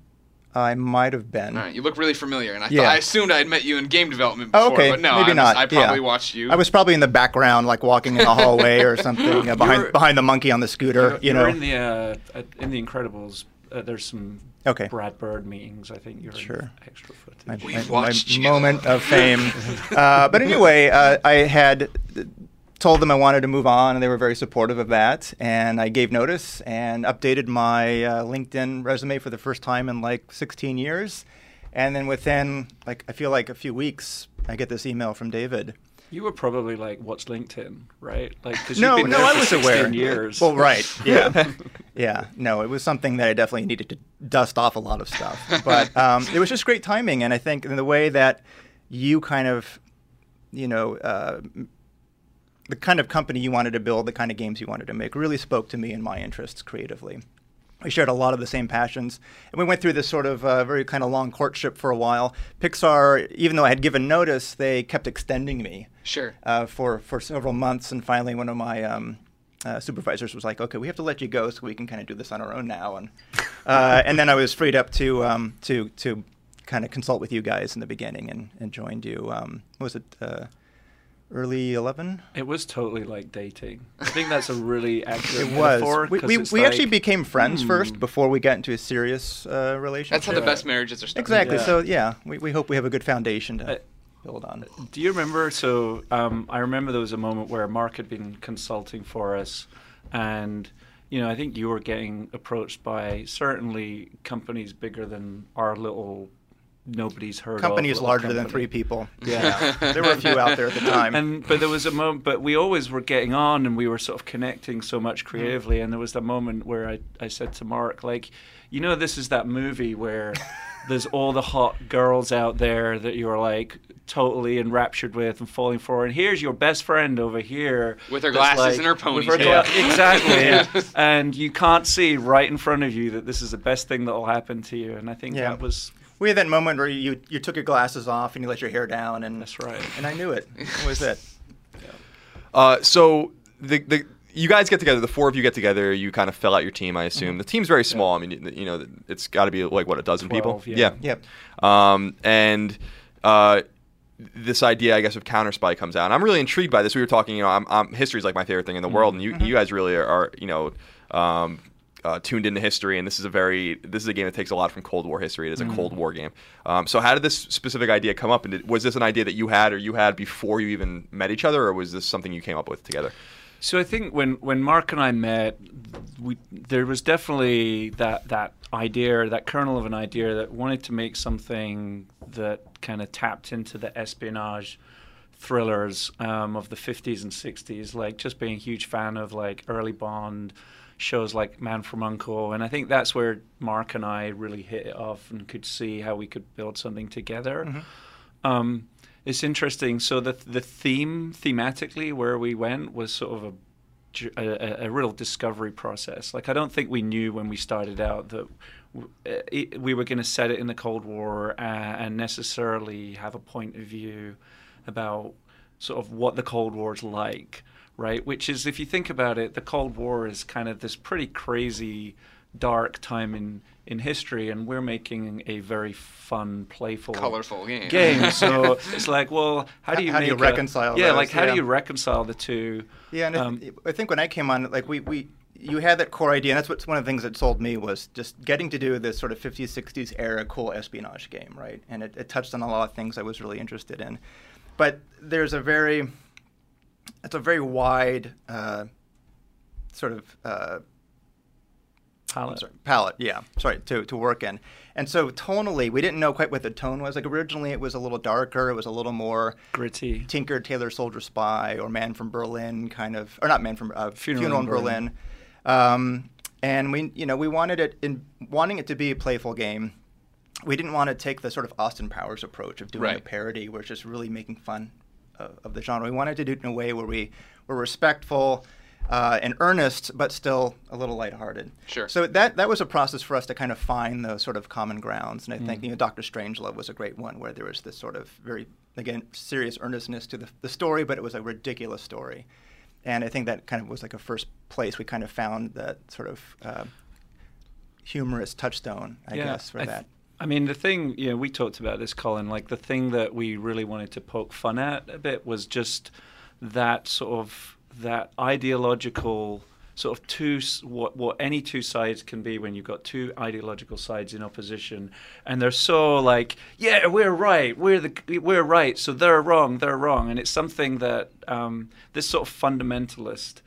I might have been. All right, you look really familiar, and I, Yeah. thought, I assumed I had met you in game development Oh, before, okay, but no, maybe I, was- not. I probably yeah. watched you. I was probably in the background, like walking in the hallway or something, uh, behind You're- behind the monkey on the scooter. you're, you you're know. in the uh, in the Incredibles. Uh, there's some Okay. Brad Bird meetings. I think you're Sure. in extra footage. my, my- my you. moment of fame. uh, but anyway, uh, I had told them I wanted to move on, and they were very supportive of that. And I gave notice and updated my uh, LinkedIn resume for the first time in like 16 years. And then within, like, I feel like a few weeks, I get this email from David. You were probably like, "What's LinkedIn?" Right? Like, because No, you've been no, there I for was 16 aware. years. Well, right, yeah, yeah. No, it was something that I definitely needed to dust off a lot of stuff. But um, it was just great timing, and I think in the way that you kind of, you know, uh, the kind of company you wanted to build, the kind of games you wanted to make, really spoke to me and my interests creatively. We shared a lot of the same passions, and we went through this sort of uh, very kind of long courtship for a while. Pixar, even though I had given notice, they kept extending me Sure. uh, for for several months, and finally, one of my um, uh, supervisors was like, "Okay, we have to let you go, so we can kind of do this on our own now." And uh, and then I was freed up to um, to to kind of consult with you guys in the beginning, and, and joined you. Um, what was it uh, early eleven? It was totally like dating. I think that's a really accurate It was. metaphor. We, 'cause we, it's we actually became friends hmm. first before we got into a serious uh, relationship. That's how the Yeah. best marriages are started. Exactly. Yeah. So yeah, we, we hope we have a good foundation to Uh, build on. Do you remember? So um, I remember there was a moment where Mark had been consulting for us, and you know I think you were getting approached by certainly companies bigger than our little nobody's heard of Companies little larger than three people. Yeah. there were a few out there at the time. And but there was a moment, but we always were getting on, and we were sort of connecting so much mm. creatively. And there was that moment where I, I said to Mark, like, you know, this is that movie where there's all the hot girls out there that you're like totally enraptured with and falling for, and here's your best friend over here With her that's glasses and her with her ponytail. gla- exactly. Yeah. And you can't see right in front of you that this is the best thing that will happen to you. And I think Yeah. that was We had that moment where you you took your glasses off and you let your hair down, and that's right. and I knew it. That was it. Uh, so the the you guys get together. The four of you get together. You kind of fill out your team. I assume the team's very small. I mean, you, you know, it's got to be like what a dozen people. 12, yeah. Yep. Um, and uh, this idea, I guess, of counter spy comes out. And I'm really intrigued by this. We were talking, you know, I'm, I'm, history's like my favorite thing in the world, and you, you guys really are, are you know, um, uh, tuned into history. And this is a very, this is a game that takes a lot from Cold War history. It is a Cold War game. Um, so how did this specific idea come up? And did, was this an idea that you had or you had before you even met each other, or was this something you came up with together? So I think when, when Mark and I met, we there was definitely that that idea, that kernel of an idea that wanted to make something that kind of tapped into the espionage thrillers um, of the 50s and 60s. Like just being a huge fan of like early Bond shows like Man from Uncle, and I think that's where Mark and I really hit it off and could see how we could build something together. Um, it's interesting. So the the theme thematically where we went was sort of a a, a- real discovery process. Like I don't think we knew when we started out that it, we were going to set it in the Cold War and necessarily have a point of view about sort of what the Cold War is like, right? Which is, if you think about it, the Cold War is kind of this pretty crazy, dark time in in history, and we're making a very fun, playful, Colorful game. game. So it's like, well, how do you How do you make a- reconcile Yeah, those? like how Yeah. do you reconcile the two? Yeah, and I Um, th- I think when I came on, like we, we you had that core idea, and that's what's one of the things that sold me was just getting to do this sort of 50s, 60s era cool espionage game, right? And it, it touched on a lot of things I was really interested in. But there's a very, it's a very wide uh, sort of uh, palette. sorry, palette, yeah, sorry, to, to work in. And so tonally, we didn't know quite what the tone was. Like originally, it was a little darker. It was a little more Gritty. Tinker, Tailor, Soldier, Spy, or Man from Berlin, kind of, or not Man from uh, Funeral Funeral, in in Berlin. Um, and we, you know, we wanted it in wanting it to be a playful game. We didn't want to take the sort of Austin Powers approach of doing a parody, where it's just really making fun of, of the genre. We wanted to do it in a way where we were respectful uh, and earnest, but still a little lighthearted. Sure. So that that was a process for us to kind of find those sort of common grounds, and I Mm. think you know Doctor Strangelove was a great one where there was this sort of very again serious earnestness to the, the story, but it was a ridiculous story, and I think that kind of was like a first place we kind of found that sort of uh, humorous touchstone, I guess, for I th- that. I mean, the thing, you know, we talked about this, Colin. Like the thing that we really wanted to poke fun at a bit was just that sort of that ideological sort of two what what any two sides can be when you've got two ideological sides in opposition. And they're so like yeah we're right. We're the we're right. So they're wrong. They're wrong. And it's something that um, this sort of fundamentalist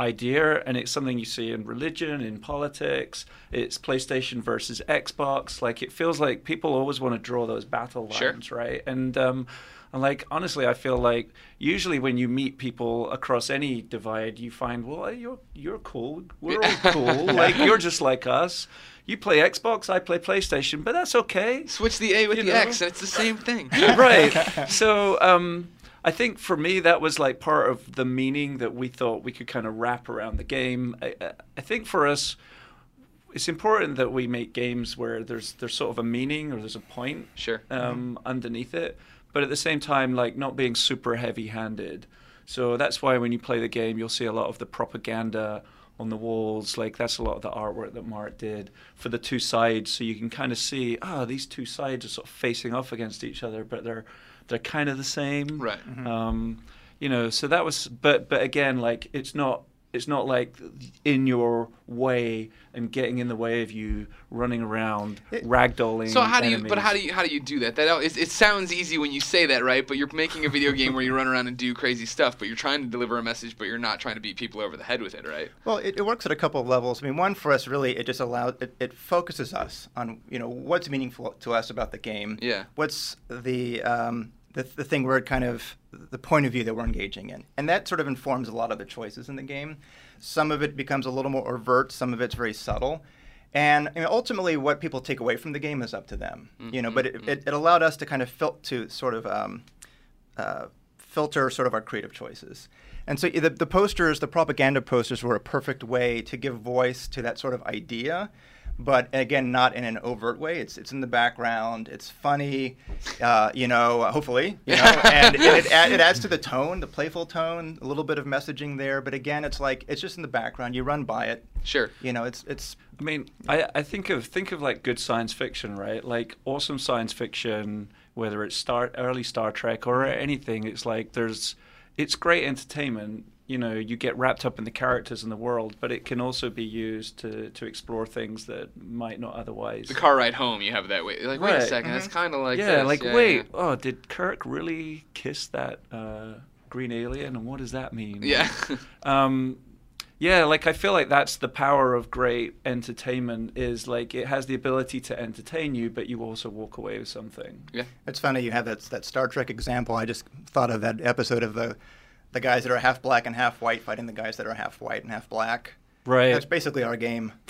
idea and it's something you see in religion in politics it's playstation versus xbox like it feels like people always want to draw those battle Sure. lines right and um and like honestly i feel like usually when you meet people across any divide you find well you're you're cool we're all cool like you're just like us you play xbox i play playstation but that's okay Switch the A with You the know? X, and it's the same thing. right. So um, I think for me that was like part of the meaning that we thought we could kind of wrap around the game. I, I- think for us, it's important that we make games where there's there's sort of a meaning or there's a point Sure. um, underneath it, but at the same time, like not being super heavy-handed. So that's why when you play the game, you'll see a lot of the propaganda on the walls. Like that's a lot of the artwork that Mark did for the two sides, so you can kind of see, ah, these two sides are sort of facing off against each other, but they're they're kind of the same. Right. Um, you know, so that was, but but again, like it's not it's not like in your way and getting in the way of you running around ragdolling. So how do you? But how do you? How do you do that? That it, it sounds easy when you say that, right? But you're making a video game where you run around and do crazy stuff, but you're trying to deliver a message, but you're not trying to beat people over the head with it, right? Well, it, it works at a couple of levels. I mean, one for us really, it just allows it, it focuses us on you know what's meaningful to us about the game. Yeah. What's the um, the, the thing we're kind of the point of view that we're engaging in, and that sort of informs a lot of the choices in the game. Some of it becomes a little more overt. Some of it's very subtle. And I mean, ultimately, what people take away from the game is up to them, you know. But it, it, it allowed us to kind of fil- to sort of um, uh, filter sort of our creative choices. And so the, the posters, the propaganda posters, were a perfect way to give voice to that sort of idea, but again, not in an overt way. It's it's in the background. It's funny, uh, you know. Hopefully, you know, and, and it, add, it adds to the tone, the playful tone, a little bit of messaging there. But again, it's like it's just in the background. You run by it. Sure. You know, it's it's I mean, I, I think of think of like good science fiction, right? Like awesome science fiction whether it's Star early Star Trek or anything. It's like there's it's great entertainment. You know, you get wrapped up in the characters and the world, but it can also be used to, to explore things that might not otherwise. The car ride home, you have that way. Like, wait a Right. second, that's kind of like yeah, this. like Yeah, wait, yeah. oh, did Kirk really kiss that uh, green alien, and what does that mean? Yeah. um, yeah, like I feel like that's the power of great entertainment is like it has the ability to entertain you, but you also walk away with something. yeah. It's funny you have that that Star Trek example. I just thought of that episode of the the guys that are half black and half white fighting the guys that are half white and half black. Right. That's basically our game.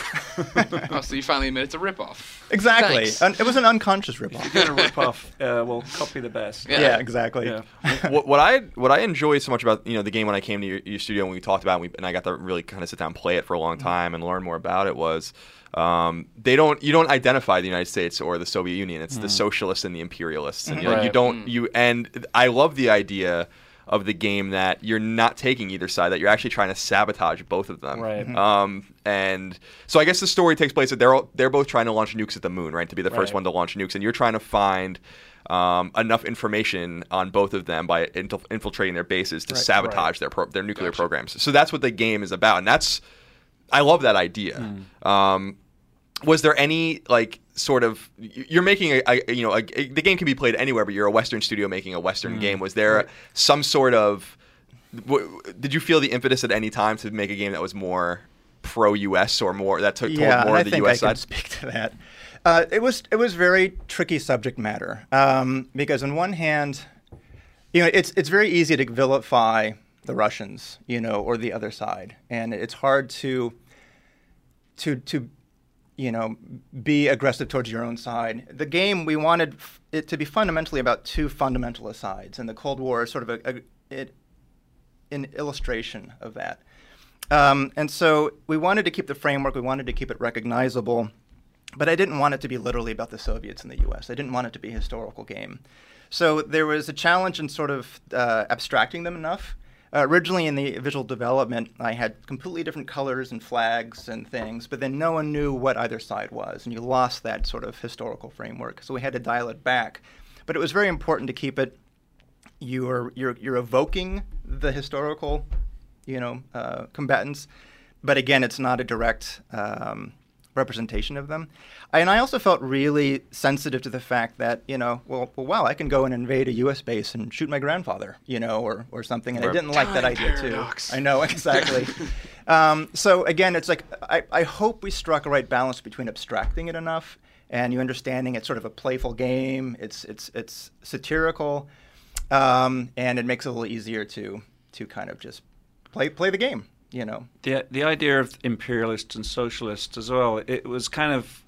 Oh, so you finally admit it's a ripoff. exactly. Thanks. Un- it was an unconscious ripoff. You're gonna rip off. Uh, well, copy the best. Yeah. yeah, exactly. Yeah. what, what I what I enjoy so much about you know the game when I came to your, your studio and we talked about it and, we, and I got to really kind of sit down and play it for a long time and learn more about it was um, they don't you don't identify the United States or the Soviet Union it's the socialists and the imperialists and you, know, you don't you and I love the idea of the game that you're not taking either side that you're actually trying to sabotage both of them Right. Mhm. um, and so I guess the story takes place that they're all, they're both trying to launch nukes at the moon right to be the first Right. one to launch nukes and you're trying to find um, enough information on both of them by intil- infiltrating their bases to Right. sabotage their pro- their nuclear programs. So that's what the game is about, and that's I love that idea. Um, was there any like sort of you're making a, a you know a, a- the game can be played anywhere, but you're a Western studio making a Western game. Was there some sort of w- did you feel the impetus at any time to make a game that was more pro U.S. or more that took yeah, more I of the think U.S. I side? can speak to that. Uh, it was it was very tricky subject matter um, because on one hand, you know, it's it's very easy to vilify the Russians, you know, or the other side, and it's hard to to to you know be aggressive towards your own side. The game we wanted it to be fundamentally about two fundamentalist sides, and the Cold War is sort of a, a it, an illustration of that. Um, and so we wanted to keep the framework, we wanted to keep it recognizable, but I didn't want it to be literally about the Soviets and the US. I didn't want it to be a historical game. So there was a challenge in sort of uh, abstracting them enough. Uh, originally, in the visual development, I had completely different colors and flags and things, but then no one knew what either side was, and you lost that sort of historical framework. So we had to dial it back. But it was very important to keep it you're you're you're evoking the historical, you know, uh, combatants, but again, it's not a direct um, representation of them. And I also felt really sensitive to the fact that you know, well, well, wow, I can go and invade a U.S. base and shoot my grandfather, you know, or or something, and I didn't like that idea paradox. too. I know exactly. um, so again, it's like I, I hope we struck a right balance between abstracting it enough and you understanding it's sort of a playful game. It's it's it's satirical, um, and it makes it a little easier to to kind of just play play the game. You know. the the idea of imperialists and socialists as well. It was kind of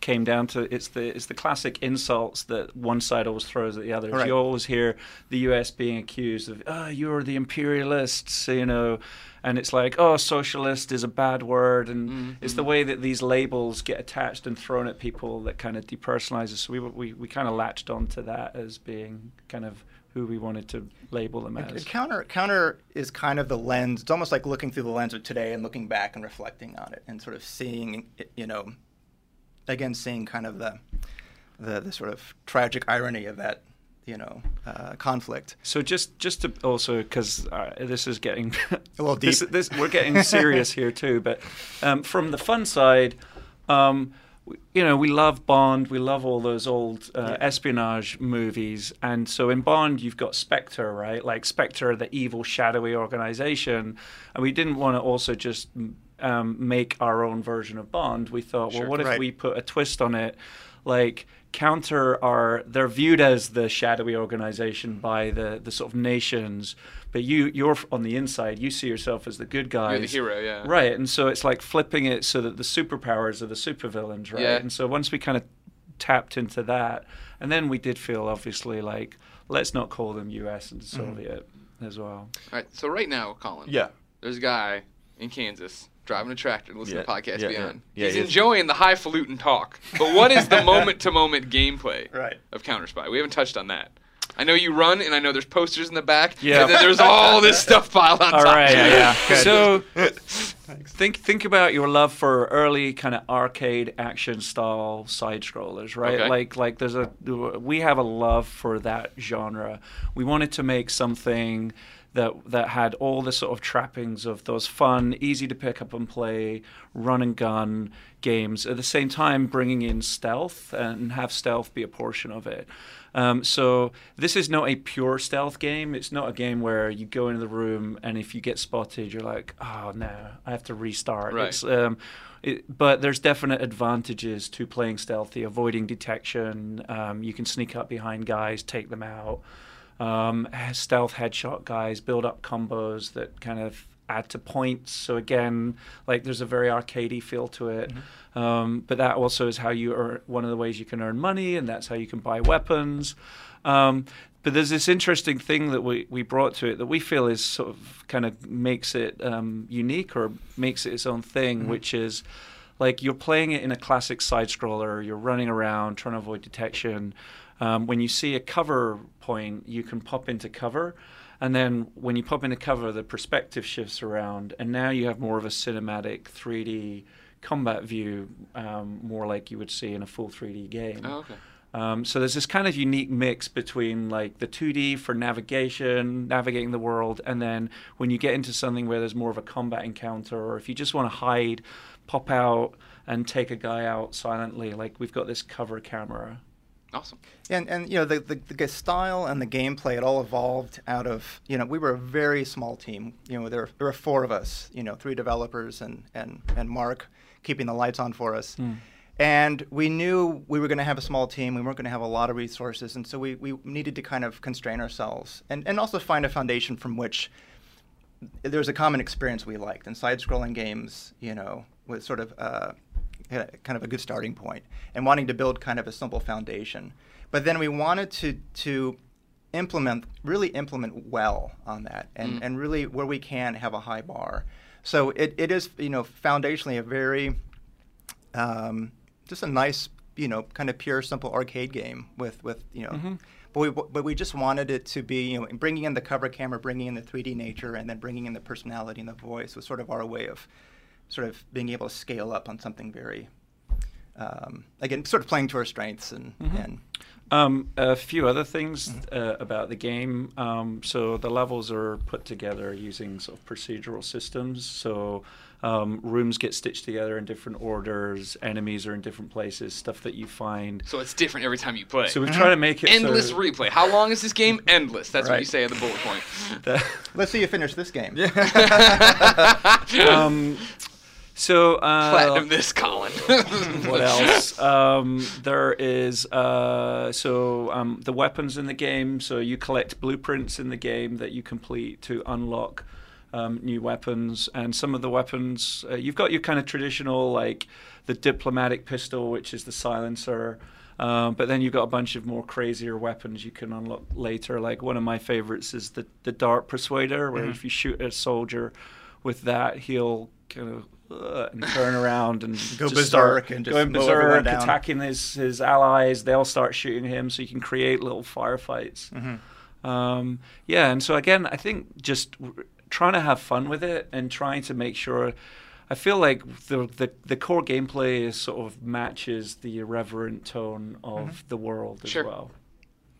came down to it's the it's the classic insults that one side always throws at the other. Right. You always hear the U.S. being accused of, "Oh, you're the imperialists," you know, and it's like, "Oh, socialist is a bad word," and mm-hmm. it's the way that these labels get attached and thrown at people that kind of depersonalizes. So we we we kind of latched onto that as being kind of who we wanted to label them as. counter counter is kind of the lens. It's almost like looking through the lens of today and looking back and reflecting on it and sort of seeing, it, you know, again seeing kind of the the, the sort of tragic irony of that, you know, uh, conflict. So just just to also because uh, this is getting A little this, deep. this we're getting serious here too. But um, from the fun side, um, we, you know, we love Bond. We love all those old uh, espionage movies. And so in Bond, you've got Spectre, right? Like Spectre, the evil, shadowy organization. And we didn't want to also just um, make our own version of Bond. We thought, well, what if we put a twist on it? Like counter are they're viewed as the shadowy organization by the the sort of nations but you you're on the inside you see yourself as the good guy You're the hero, yeah. right and so it's like flipping it so that the superpowers are the supervillains right Yeah. and so once we kind of tapped into that and then we did feel obviously like let's not call them us and mm-hmm. soviet as well All right, so right now, Colin. Yeah. There's a guy in Kansas driving a tractor and listening Yeah, to Podcast yeah, yeah. Beyond. Yeah, He's he enjoying the highfalutin talk. But what is the moment to moment gameplay Right. of Counter Spy? We haven't touched on that. I know you run, and I know there's posters in the back. Yeah. And then there's all this stuff piled on all top. right yeah, good. so think think about your love for early kind of arcade action style side scrollers, right? Okay. Like like there's a we have a love for that genre. We wanted to make something that that had all the sort of trappings of those fun, easy to pick up and play, run and gun games. At the same time, bringing in stealth and have stealth be a portion of it. Um, so this is not a pure stealth game. It's not a game where you go into the room and if you get spotted, you're like, oh no, I have to restart. Right. It's, um, it, but there's definite advantages to playing stealthy, avoiding detection. Um, you can sneak up behind guys, take them out. Um, stealth headshot guys, build up combos that kind of add to points. So again, like there's a very arcadey feel to it. Um, but that also is how you earn one of the ways you can earn money, and that's how you can buy weapons. Um, but there's this interesting thing that we, we brought to it that we feel is sort of kind of makes it um, unique or makes it its own thing, which is like you're playing it in a classic side scroller, you're running around trying to avoid detection. Um, when you see a cover point, you can pop into cover. And then when you pop into cover, the perspective shifts around, and now you have more of a cinematic 3D combat view, um, more like you would see in a full 3D game. Oh, okay. Um, so there's this kind of unique mix between like the 2D for navigation, navigating the world, and then when you get into something where there's more of a combat encounter, or if you just want to hide, pop out and take a guy out silently, like we've got this cover camera. Awesome. And and you know the, the the style and the gameplay it all evolved out of you know we were a very small team. You know there there were four of us you know three developers and and and Mark keeping the lights on for us. And we knew we were going to have a small team we weren't going to have a lot of resources and so we, we needed to kind of constrain ourselves and and also find a foundation from which there was a common experience we liked. And side-scrolling games you know was sort of uh, had a- kind of a good starting point and wanting to build kind of a simple foundation. But then we wanted to to implement really implement well on that and, and really where we can have a high bar. So it, it is you know foundationally a very um, just a nice you know kind of pure simple arcade game with with you know. But we but we just wanted it to be you know bringing in the cover camera bringing in the 3d nature and then bringing in the personality and the voice was sort of our way of sort of being able to scale up on something very um, again sort of playing to our strengths and and Um, a few other things uh, about the game. Um, so the levels are put together using sort of procedural systems. So um, rooms get stitched together in different orders. Enemies are in different places. Stuff that you find. So it's different every time you play. So we try to make it Endless so replay. How long is this game? Endless. That's what you say at the bullet point. that- let's see you finish this game um, so uh, Platinum this, Colin. what else? Um, there is uh, so um, the weapons in the game. So you collect blueprints in the game that you complete to unlock um, new weapons, and some of the weapons uh, you've got your kind of traditional like the diplomatic pistol, which is the silencer. Um, but then you've got a bunch of more crazier weapons you can unlock later. Like one of my favorites is the the dart persuader, where if you shoot a soldier with that, he'll kind of uh, and turn around and Go just start berserk and just going berserk, down. attacking his his allies. They'll start shooting him, so you can create little firefights. Mm-hmm. Um, yeah, and so again, I think just r- trying to have fun with it and trying to make sure. I feel like the, the the core gameplay sort of matches the irreverent tone of Mm-hmm. the world as Sure. well.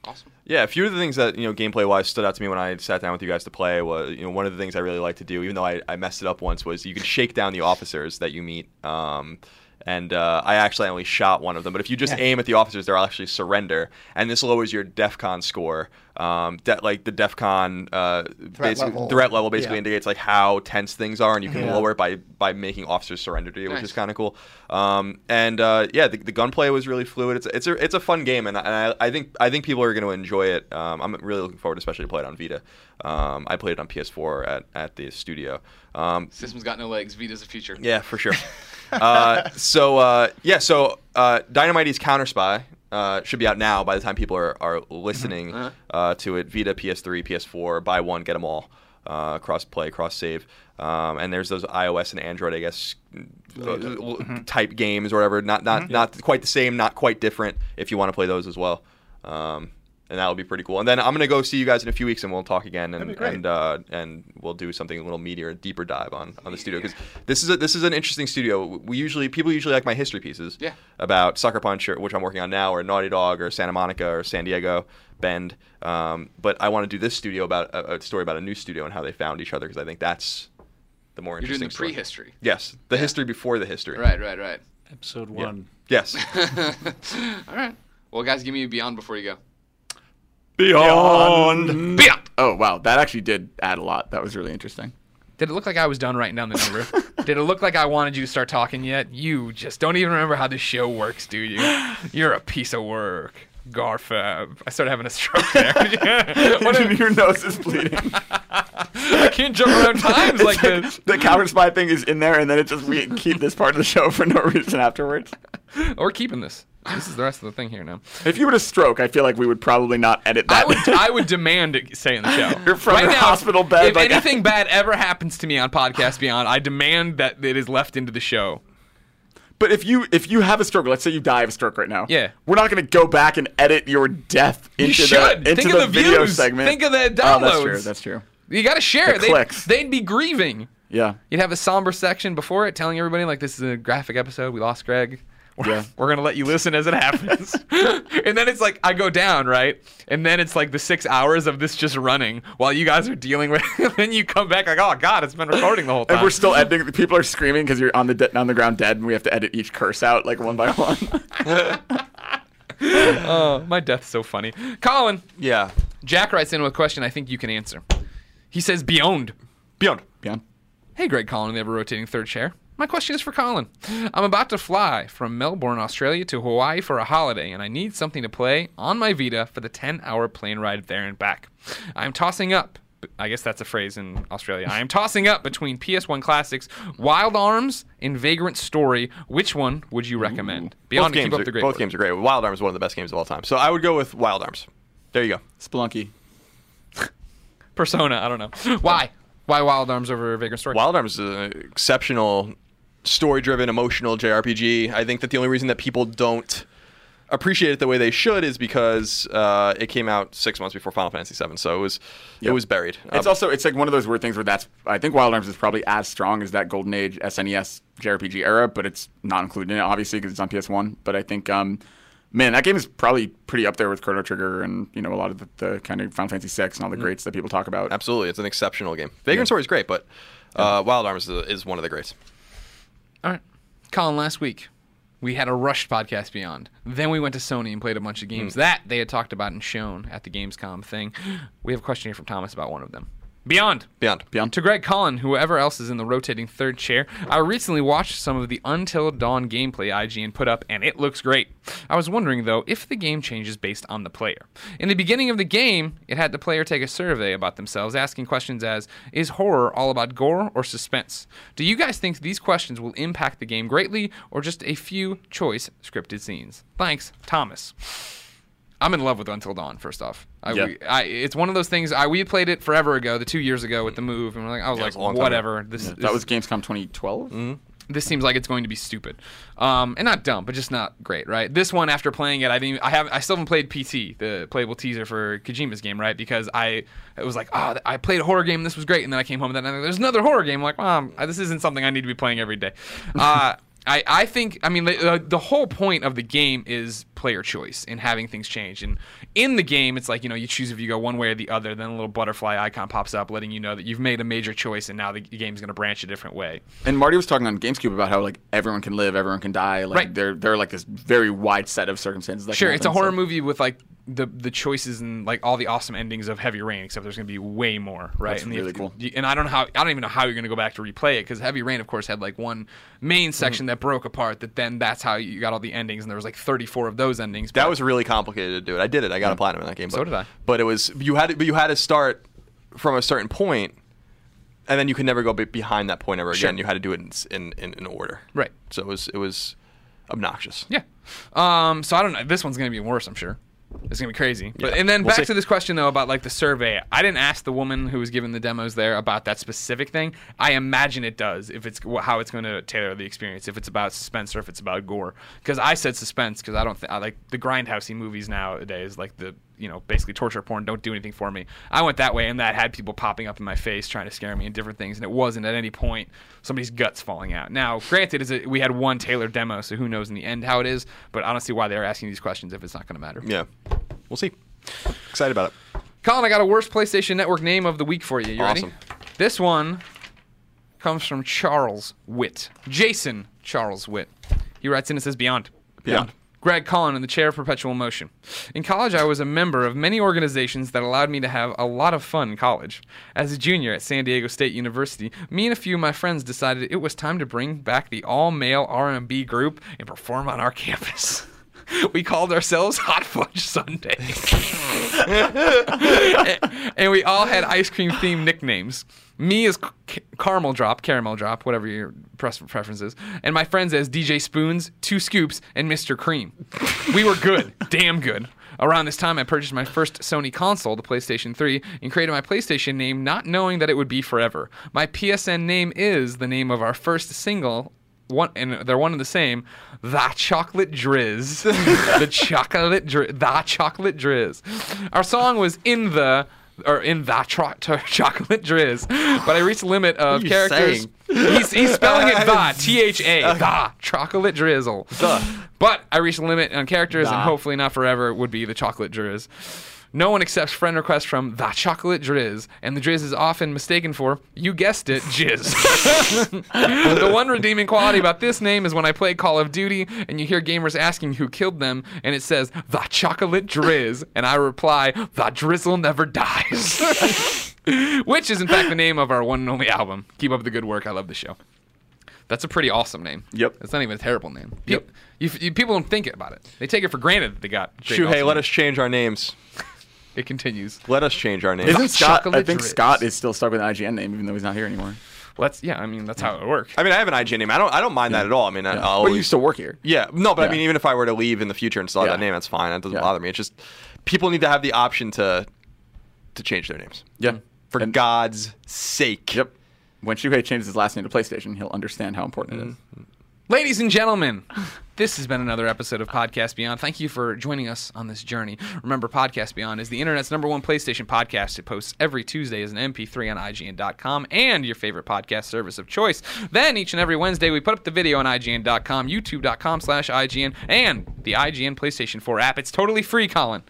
Awesome. Yeah, a few of the things that you know gameplay wise stood out to me when I sat down with you guys to play was you know one of the things I really like to do, even though I, I messed it up once, was you can shake down the officers that you meet. Um, and uh, I actually only shot one of them, but if you just Yeah. aim at the officers, they'll actually surrender, and this lowers your DEFCON score. Um, de- like the DEFCON uh, Threat basic- level. threat level basically Yeah. indicates like how tense things are, and you can Yeah. lower it by by making officers surrender to you, which Nice. is kind of cool. Um, and uh, yeah, the, the gunplay was really fluid. It's it's a it's a fun game, and, I, and I, I think I think people are going to enjoy it. Um, I'm really looking forward, especially to play it on Vita. Um, I played it on PS4 at, at the studio. Um, System's got no legs. Vita's a future. yeah, for sure. uh, so uh, yeah, so uh, Dynamighty's Counter Spy uh, should be out now by the time people are, are listening Uh-huh. uh, to it. Vita, PS3, PS4, buy one, get them all. Uh, cross play, cross save, um, and there's those iOS and Android, I guess, uh, type games or whatever. Not not not quite the same, not quite different. If you want to play those as well, um, and that will be pretty cool. And then I'm gonna go see you guys in a few weeks, and we'll talk again, and That'd be great. and uh, and we'll do something a little meatier, deeper dive on on the studio because this is a, this is an interesting studio. We usually people usually like my history pieces, Yeah. about Sucker Punch, or, which I'm working on now, or Naughty Dog, or Santa Monica, or San Diego, Bend. Um, but I want to do this studio about a, a story about a new studio and how they found each other because I think that's the more interesting. You're doing interesting. the story. prehistory. Yes, the history before the history. Right, right, right. Episode Yeah. one. Yes. All right. Well, guys, give me a beyond before you go. Beyond. Beyond. Oh wow, that actually did add a lot. That was really interesting. Did it look like I was done writing down the number? Did it look like I wanted you to start talking yet? You just don't even remember how this show works, do you? You're a piece of work. Garfep. I started having a stroke there. what if, Your nose is bleeding. I can't jump around times like this. the coward spy thing is in there, and then it just we keep this part of the show for no reason afterwards. Or keeping this. This is the rest of the thing here now. If you were to stroke, I feel like we would probably not edit that. I would I would demand it stay in the show. You're from your hospital bed, If like- anything bad ever happens to me on Podcast Beyond, I demand that it is left into the show. but if you if you have a stroke, let's say you die of a stroke right now. Yeah. We're not going to go back and edit your death You into should. the into Think the, of the video views. segment. Think of the Oh, that's true. That's true. You got to share. The They'd, clicks. they'd be grieving. Yeah. You'd have a somber section before it telling everybody like this is a graphic episode. We lost Greg. We're, Yeah. we're gonna let you listen as it happens. and then it's like I go down, right? And then it's like the six hours of this just running while you guys are dealing with and then you come back like, oh god, it's been recording the whole time. And we're still editing. People are screaming because you're on the de- on the ground dead, and we have to edit each curse out like one by one. Oh, my death's so funny. Colin, yeah. Jack writes in with a question I think you can answer. He says beyond. Beyond. Beyond. Hey, Greg Colin, the ever rotating third chair. My question is for Colin. I'm about to fly from Melbourne, Australia to Hawaii for a holiday, and I need something to play on my Vita for the 10 hour plane ride there and back. I'm tossing up. I guess that's a phrase in Australia. I am tossing up between PS1 classics, Wild Arms, and Vagrant Story. Which one would you recommend? Beyond both games, keep up are, the great both work. games are great. Wild Arms is one of the best games of all time. So I would go with Wild Arms. There you go. Spelunky. Persona, I don't know. Why? Why Wild Arms over Vagrant Story? Wild Arms is an exceptional story-driven, emotional JRPG. I think that the only reason that people don't appreciate it the way they should is because uh, it came out six months before Final Fantasy VII, so it was it was buried. It's Um, also it's like one of those weird things where that's I think Wild Arms is probably as strong as that Golden Age SNES JRPG era, but it's not included in it obviously because it's on PS1. But I think um, man, that game is probably pretty up there with Chrono Trigger and you know a lot of the, the kind of Final Fantasy VI and all the greats that people talk about. absolutely, it's an exceptional game. Vagrant Story is great, but uh, Wild Arms is, is one of the greats. All right. Colin, last week we had a rushed podcast beyond. Then we went to Sony and played a bunch of games hmm. that they had talked about and shown at the Gamescom thing. We have a question here from Thomas about one of them. Beyond. Beyond. Beyond. To Greg Colin, whoever else is in the rotating third chair, I recently watched some of the Until Dawn gameplay IGN put up, and it looks great. I was wondering, though, if the game changes based on the player. In the beginning of the game, it had the player take a survey about themselves, asking questions as Is horror all about gore or suspense? Do you guys think these questions will impact the game greatly, or just a few choice scripted scenes? Thanks, Thomas. I'm in love with Until Dawn. First off, I, Yeah. we- I, it's one of those things. I we played it forever ago, the two years ago with the move, and we're like, I was Yeah, like, was a long time whatever. This that was Gamescom 2012. this seems like it's going to be stupid, um, and not dumb, but just not great, right? This one, after playing it, I didn't. I have. I still haven't played PT, the playable teaser for Kojima's game, right? Because I, it was like, oh, I played a horror game. This was great, and then I came home and then there's another horror game. I'm like, um, this isn't something I need to be playing every day. Uh, I, I think I mean the, the whole point of the game is player choice and having things change and in the game it's like you know you choose if you go one way or the other then a little butterfly icon pops up letting you know that you've made a major choice and now the game's going to branch a different way And Marty was talking on GameCube about how like everyone can live, everyone can die. Like Right. they're they're like this very wide set of circumstances. That Sure, it's a horror so- movie with like the the choices and like all the awesome endings of Heavy Rain, except there's going to be way more, right? That's and really cool. And I don't know how I don't even know how you're going to go back to replay it because Heavy Rain, of course, had like one main section mm-hmm. that broke apart. That then that's how you got all the endings, and there was like 34 of those endings. That was really complicated to do it. I did it. I got a platinum in that game. But, So did I. But it was you had to, but you had to start from a certain point, and then you could never go be- behind that point ever Sure. again. You had to do it in in, in, in order. Right. So it was it was obnoxious. Yeah. Um, so I don't know. This one's gonna be worse, I'm sure. It's gonna be crazy. But Yeah. and then We'll back see. to this question though about like the survey. I didn't ask the woman who was giving the demos there about that specific thing. I imagine it does if it's how it's going to tailor the experience. If it's about suspense or if it's about gore. Because I said suspense because I don't think I like the grindhousey movies nowadays, like the you know, basically torture porn. Don't do anything for me. I went that way, and that had people popping up in my face trying to scare me and different things, and it wasn't at any point somebody's guts falling out. Now, granted, is it we had one tailored demo, so who knows in the end how it is, but I don't see why they're asking these questions if it's not going to matter. Yeah, we'll see. Excited about it. Colin, I got a worst PlayStation Network name of the week for you. You ready? Awesome. This one comes from Charles Witt. Jason Charles Witt. He writes in and says Beyond. Beyond. Greg Colin in the chair of perpetual motion. In college, I was a member of many organizations that allowed me to have a lot of fun in college. As a junior at San Diego State University, me and a few of my friends decided it was time to bring back the all-male R&B group and perform on our campus. We called ourselves Hot Fudge Sundays. and we all had ice cream themed nicknames. Me as C- Caramel Drop, Caramel Drop, whatever your preference is, and my friends as DJ Spoons, Two Scoops, and Mr. Cream. We were good, damn good. Around this time, I purchased my first Sony console, the PlayStation 3, and created my PlayStation name not knowing that it would be forever. My PSN name is the name of our first single one and they're one and the same. The chocolate drizz, the chocolate drizz, the chocolate drizz. Our song was in the or in the tro- chocolate drizz, but I reached a limit of characters. He's, he's spelling it the T H A the chocolate drizzle. But I reached a limit on characters, and hopefully not forever would be the chocolate drizz. No one accepts friend requests from the chocolate drizz, and the drizz is often mistaken for, you guessed it, jizz. the one redeeming quality about this name is when I play Call of Duty and you hear gamers asking who killed them, and it says, the chocolate drizz, and I reply, the drizzle never dies. Which is, in fact, the name of our one and only album. Keep up the good work. I love the show. That's a pretty awesome name. Yep. It's not even a terrible name. Pe- Yep. You, you, people don't think about it. They take it for granted that they got. Shuhei, awesome let us change our names. It continues. Let us change our name. Isn't Scott? I think Drizz. Scott is still stuck with an IGN name, even though he's not here anymore. Well, that's yeah. I mean, that's how it works. I mean, I have an IGN name. I don't. I don't mind that at all. I mean, I- I'll But you always- still work here. Yeah, no, but I Yeah. mean, even if I were to leave in the future and still have Yeah. that name, that's fine. That doesn't Yeah. bother me. It's just people need to have the option to to change their names. Yeah. For And- God's sake. Yep. When Shuhei changes his last name to PlayStation, he'll understand how important it is. Mm-hmm. Ladies and gentlemen, this has been another episode of Podcast Beyond. Thank you for joining us on this journey. Remember, Podcast Beyond is the internet's number one PlayStation podcast. It posts every Tuesday as an MP3 on IGN.com and your favorite podcast service of choice. Then each and every Wednesday, we put up the video on IGN.com, YouTube.com slash IGN, and the IGN PlayStation 4 app. It's totally free, Colin.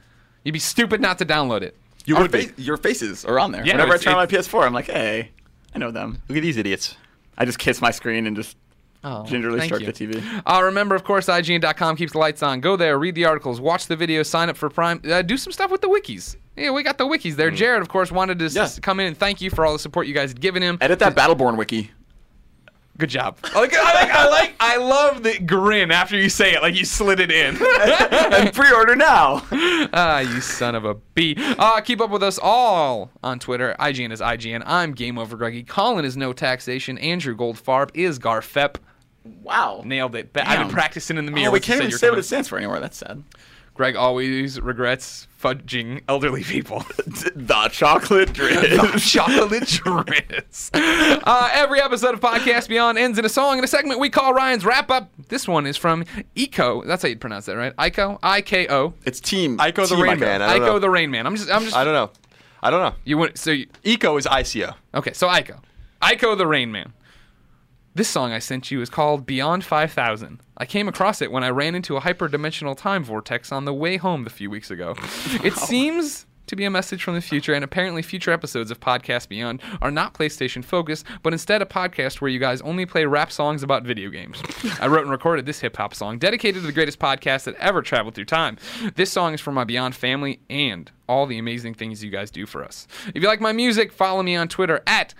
You'd be stupid not to download it. You Our would be. fa- your faces are on there. Yeah, Whenever I turn on my PS4, I'm like, hey, I know them. Look at these idiots. I just kiss my screen and just Oh, gingerly thank start the TV. Uh, remember, of course, IGN.com keeps the lights on. Go there, read the articles, watch the videos, sign up for Prime, uh, do some stuff with the wikis. Yeah, we got the wikis there. Jared, of course, wanted to s- come in and thank you for all the support you guys had given him. Edit that Battleborn wiki. Good job. I like, I like, I like, I love the grin after you say it, like you slid it in. and pre-order now. ah, you son of a b. Uh, keep up with us all on Twitter. IGN is IGN. I'm Game Over Greggy. Colin is No Taxation. Andrew Goldfarb is Garfep. Wow. Nailed it. Ba- I've been practicing in the mirror. Oh, we can't even say what it stands for anymore. That's sad. Greg always regrets fudging elderly people. the chocolate drip. Chocolate drizz. Uh, every episode of Podcast Beyond ends in a song in a segment we call Ryan's Wrap Up. This one is from Eco. That's how you'd pronounce that, right? Ico? I K O. it's team. Ico the team Rain Man. I Ico the Rain Man. I'm just, I'm just. I don't know. I don't know. You want so? You, Eco is ICO. okay, so Ico, Ico the Rain Man. This song I sent you is called Beyond 5000. I came across it when I ran into a hyperdimensional time vortex on the way home a few weeks ago. It seems to be a message from the future, and apparently, future episodes of Podcast Beyond are not PlayStation focused, but instead a podcast where you guys only play rap songs about video games. I wrote and recorded this hip hop song dedicated to the greatest podcast that ever traveled through time. This song is for my Beyond family and all the amazing things you guys do for us. If you like my music, follow me on Twitter at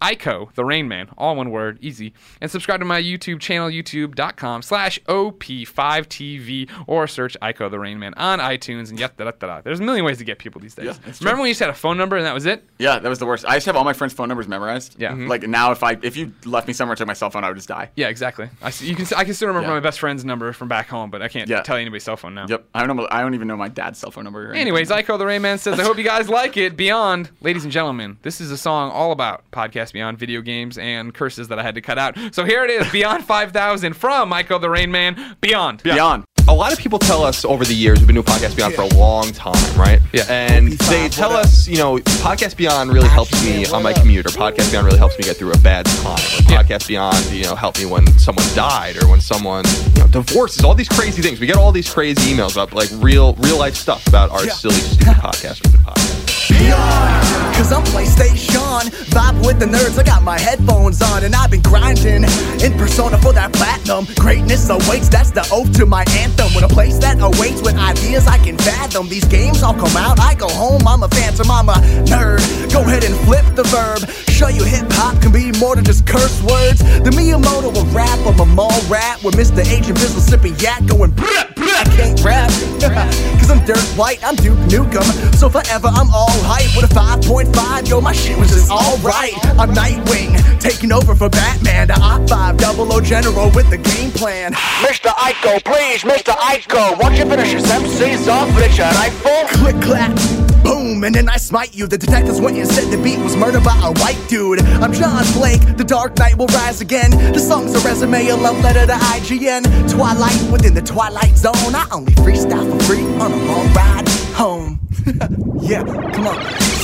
Ico, the Rain Man, all one word, easy. And subscribe to my YouTube channel, youtube.com slash OP5TV, or search Ico, the Rain Man on iTunes, and yet, da, da, da, da. There's a million ways to get people these days. Yeah, Remember true. when you just had a phone number and that was it? Yeah, that was the worst. I used to have all my friends' phone numbers memorized. Yeah. Mhm. Like now, if I if you left me somewhere and took my cell phone, I would just die. Yeah, exactly. I, see, you can, I can still remember Yeah. my best friend's number from back home, but I can't Yeah. tell you anybody's cell phone now. Yep. I don't know. I don't even know my dad's cell phone number. Anyways, Ico the Rain Man says, I hope you guys like it. Beyond, ladies and gentlemen, this is a song all about Podcast Beyond video games and curses that I had to cut out. So here it is, Beyond 5000 from Michael the Rain Man. Beyond. Beyond. A lot of people tell us over the years, we've been doing Podcast Beyond for a long time, right? Yeah. And they tell us, you know, Podcast Beyond really helps me on my commute, or Podcast Beyond really helps me get through a bad time, or Yeah. Podcast Beyond, you know, helped me when someone died, or when someone, you know, divorces, all these crazy things. We get all these crazy emails about like real, real life stuff about our silly, stupid podcast, stupid podcast. Beyond, Cause I'm PlayStation. Vibe with the nerds, I got my headphones on, and I've been grinding in persona for that platinum. Greatness awaits, that's the oath to my anthem. When a place that awaits with ideas I can fathom. These games all come out, I go home, I'm a phantom, I'm a nerd. Go ahead and flip the verb. Show you hip hop can be more than just curse words. The Miyamoto of rap, I'm a mall rat with Mr. Agent Bizzle sipping yak going brrrr, brrrr, I can't rap. Cause I'm dirt white, I'm Duke Nukem. So forever I'm all hype with a 5.5. Yo, my shit was just alright. I'm Nightwing, taking over for Batman. The Op 5 double O general with the game plan. Mr. Ico, please, Mr. Ico. Won't you finish his MCs off with your rifle? Click clack. Boom, and then I smite you. The detectives went and said the beat was murdered by a white dude. I'm John Blake, the Dark Knight will rise again. The song's a resume, a love letter to IGN. Twilight within the Twilight Zone. I only freestyle for free on a long ride home. yeah, come on.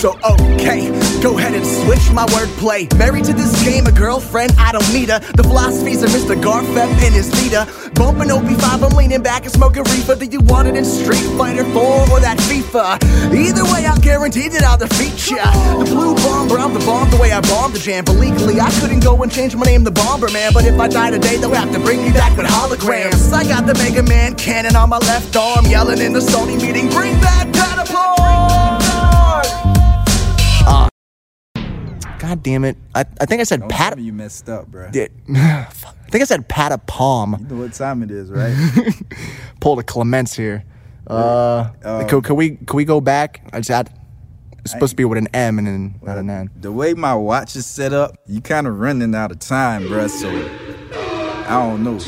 So, okay, go ahead and switch my wordplay. Married to this game, a girlfriend, I don't need her. The philosophies of Mr. Garfep and his leader. Bumping OP5, I'm leaning back and smoking reefer. Do you want it in Street Fighter 4 or that FIFA? Either way, I'll guarantee that I'll defeat ya. The blue bomber, I'm the bomb the way I bombed the jam. But legally, I couldn't go and change my name to Bomber Man. But if I die today, they'll have to bring me back with holograms. I got the Mega Man cannon on my left arm, yelling in the Sony meeting, bring back Catapult! God damn it. I, I think I said pat. Pat, you messed up, bro. Did. I think I said pat a palm. You know what time it is, right? Pulled a Clements here. Uh, Um, can, can we can we go back? I just had, it's supposed to be with an M and then not an N. the way my watch is set up, you kind of running out of time, bro. So I don't know.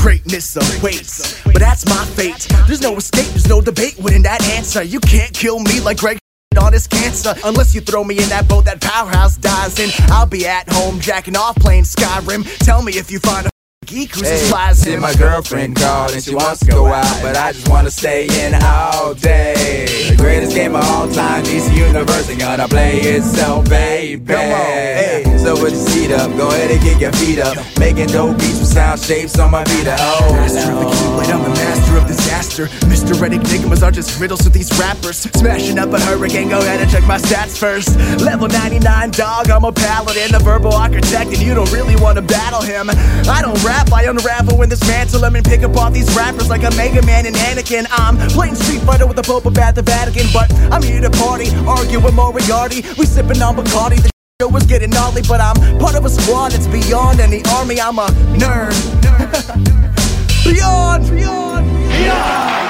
Greatness awaits, but that's my fate. There's no escape, there's no debate within that answer. You can't kill me like Greg on his cancer unless you throw me in that boat that powerhouse dies in. I'll be at home jacking off playing Skyrim. Tell me if you find a geek supplies see, my girlfriend called and she wants to go out, but I just want to stay in all day. The greatest game of all time, DC Universe, and gonna play itself, baby. Come on, Hey, so with your seat up, go ahead and kick your feet up. Making dope beats with sound shapes on my Vita. Uh, oh, Master of the Keyblade, I'm the master of disaster. Mr. Red Enigmas are just riddles with these rappers. Smashing up a hurricane, go ahead and check my stats first. Level 99 dog, I'm a paladin, a verbal architect, and you don't really want to battle him. I don't rap, I unravel and dismantle him and pick apart these rappers like a Mega Man and Anakin. I'm playing Street Fighter with the Pope at the Vatican, but I'm here to party, argue with Moriarty. We sipping on Bacardi. The Show was getting gnarly, but I'm part of a squad that's beyond any army. I'm a nerd. beyond, beyond, beyond.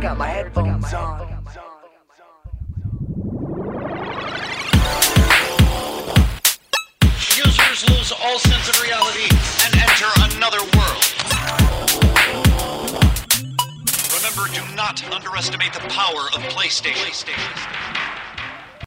Got my headphones on. Users lose all sense of reality and enter another world. Remember, do not underestimate the power of PlayStation.